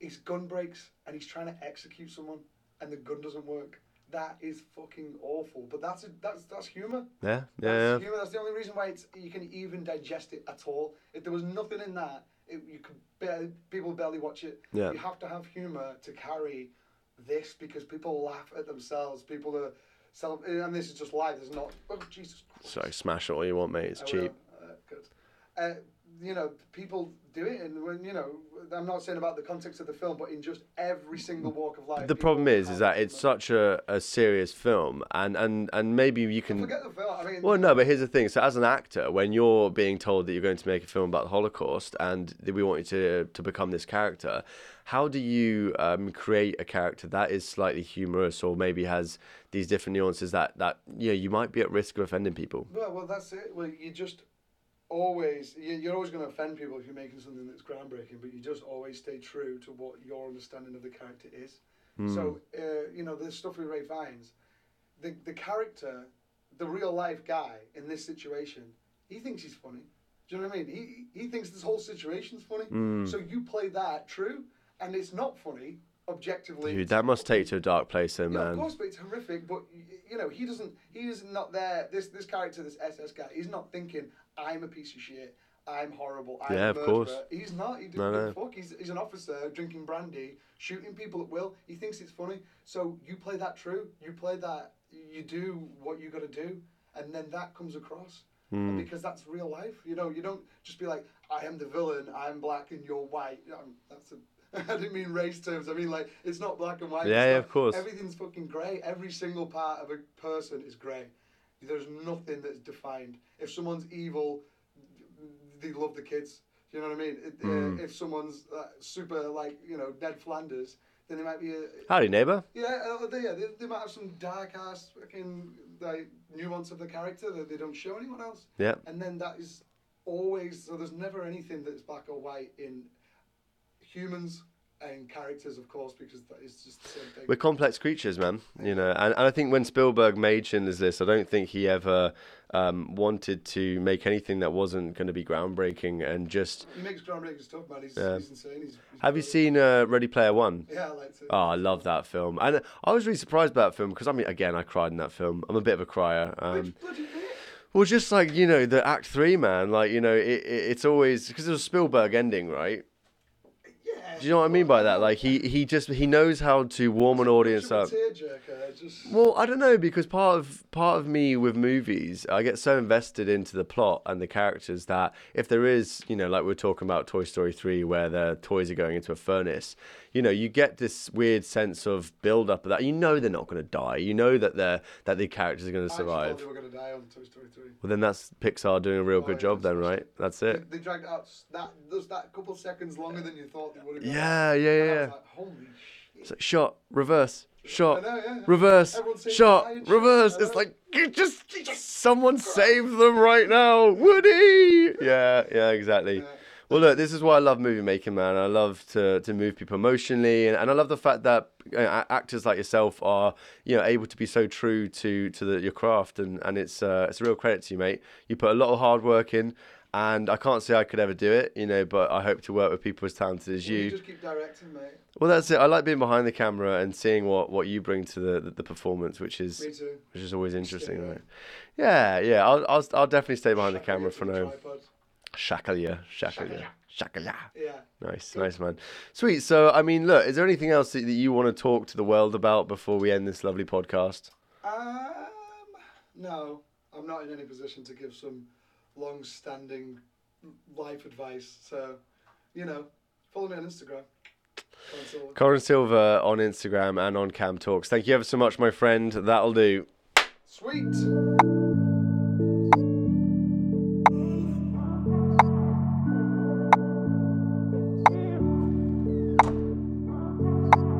his gun breaks and he's trying to execute someone, and the gun doesn't work. That is fucking awful. But that's a, that's that's humour. Yeah, That's yeah, yeah. humour. That's the only reason why it's you can even digest it at all. If there was nothing in that, it, you could barely, people barely watch it. Yeah. You have to have humour to carry this because people laugh at themselves. People are self, and this is just live. There's not. Oh Jesus Christ. So smash it all you want, mate. It's I cheap. Uh, good. Uh, you know, people do it, and when you know, I'm not saying about the context of the film, but in just every single walk of life. The problem is, is that it's such a, a serious film, and, and, and maybe you can. Forget the film. I mean, Well, no, but here's the thing. So, as an actor, when you're being told that you're going to make a film about the Holocaust and that we want you to to become this character, how do you um, create a character that is slightly humorous or maybe has these different nuances that that you know you might be at risk of offending people? Well, well, that's it. Well, you just always you- you're always going to offend people if you're making something that's groundbreaking, but you just always stay true to what your understanding of the character is. So uh, you know the stuff with Ray Fiennes, the the character, the real life guy in this situation, he thinks he's funny. Do you know what I mean? He he thinks this whole situation's funny. So you play that true, and it's not funny objectively. Dude, that must take to a dark place, though, Yeah, of man. course, but it's horrific. But you know, he doesn't. He is not there. This this character, this SS guy, he's not thinking, "I'm a piece of shit. I'm horrible. I'm Yeah, of murderer." course. He's not. He doesn't give no. a fuck. He's, he's an officer drinking brandy, shooting people at will. He thinks it's funny. So you play that true. You play that. You do what you got to do, and then that comes across. Hmm. Because that's real life. You know, you don't just be like, "I am the villain. I'm black and you're white." Um, that's a. I didn't mean race terms. I mean like it's not black and white. Yeah, yeah, of course. Everything's fucking grey. Every single part of a person is grey. There's nothing that's defined. If someone's evil, they love the kids. Do you know what I mean? It, Hmm. uh, if someone's uh, super like you know Ned Flanders, then they might be a Howdy, neighbor. yeah. Uh, they, they, they might have some dark ass fucking like nuance of the character that they don't show anyone else. Yeah. And then that is always so. There's never anything that's black or white in humans and characters, of course, because that is just the same thing. We're complex creatures, man. You know, and, and I think when Spielberg made Schindler's List, I don't think he ever um, wanted to make anything that wasn't going to be groundbreaking and just. He makes groundbreaking stuff, man. He's, Yeah. he's insane. He's, he's Have you seen uh, Ready Player One? Yeah, I like to. Oh, I love that film, and I was really surprised about that film because I mean, again, I cried in that film. I'm a bit of a crier. Um, Which bloody bit? well, just like you know, the Act Three, man. Like you know, it, it, it's always because it was a Spielberg ending, right? Do you know what I mean by that? Like he he just he knows how to warm an audience up. Well, I don't know because part of part of me with movies, I get so invested into the plot and the characters that if there is, you know, like we we're talking about Toy Story three, where the toys are going into a furnace, you know, you get this weird sense of build up of that. You know they're not going to die. You know that they're that the characters are going to survive. they were going to die on Toy Story 3. Well, then that's Pixar doing a real Oh, good yeah, job, then, right? That's it. They, they dragged it out that just that couple seconds longer than you thought they would have. Yeah, yeah, yeah. was like, Holy shit. Like shot, reverse, shot, know, yeah. reverse, shot, reverse. It's like you just, someone save them right now, Woody. Yeah, yeah, exactly. Well, look, this is why I love movie making, man. I love to, to move people emotionally, and, and I love the fact that uh, actors like yourself are, you know, able to be so true to to the, your craft, and and it's uh, it's a real credit to you, mate. You put a lot of hard work in, and I can't say I could ever do it, you know, but I hope to work with people as talented as You you. just keep directing, mate. Well, that's it. I like being behind the camera and seeing what, what you bring to the, the, the performance, which is Me too. which is always interesting, right? Yeah, yeah. I'll I'll, I'll definitely stay behind the camera for now. tripod. Shakalia, shakalia, shakalia. Yeah. Nice, nice man. Sweet. So, I mean, look, is there anything else that, you want to talk to the world about before we end this lovely podcast? Um, no, I'm not in any position to give some long-standing life advice. So, you know, follow me on Instagram. Corin Silver. Corin Silver on Instagram and on Cam Talks. Thank you ever so much, my friend. That'll do. Sweet.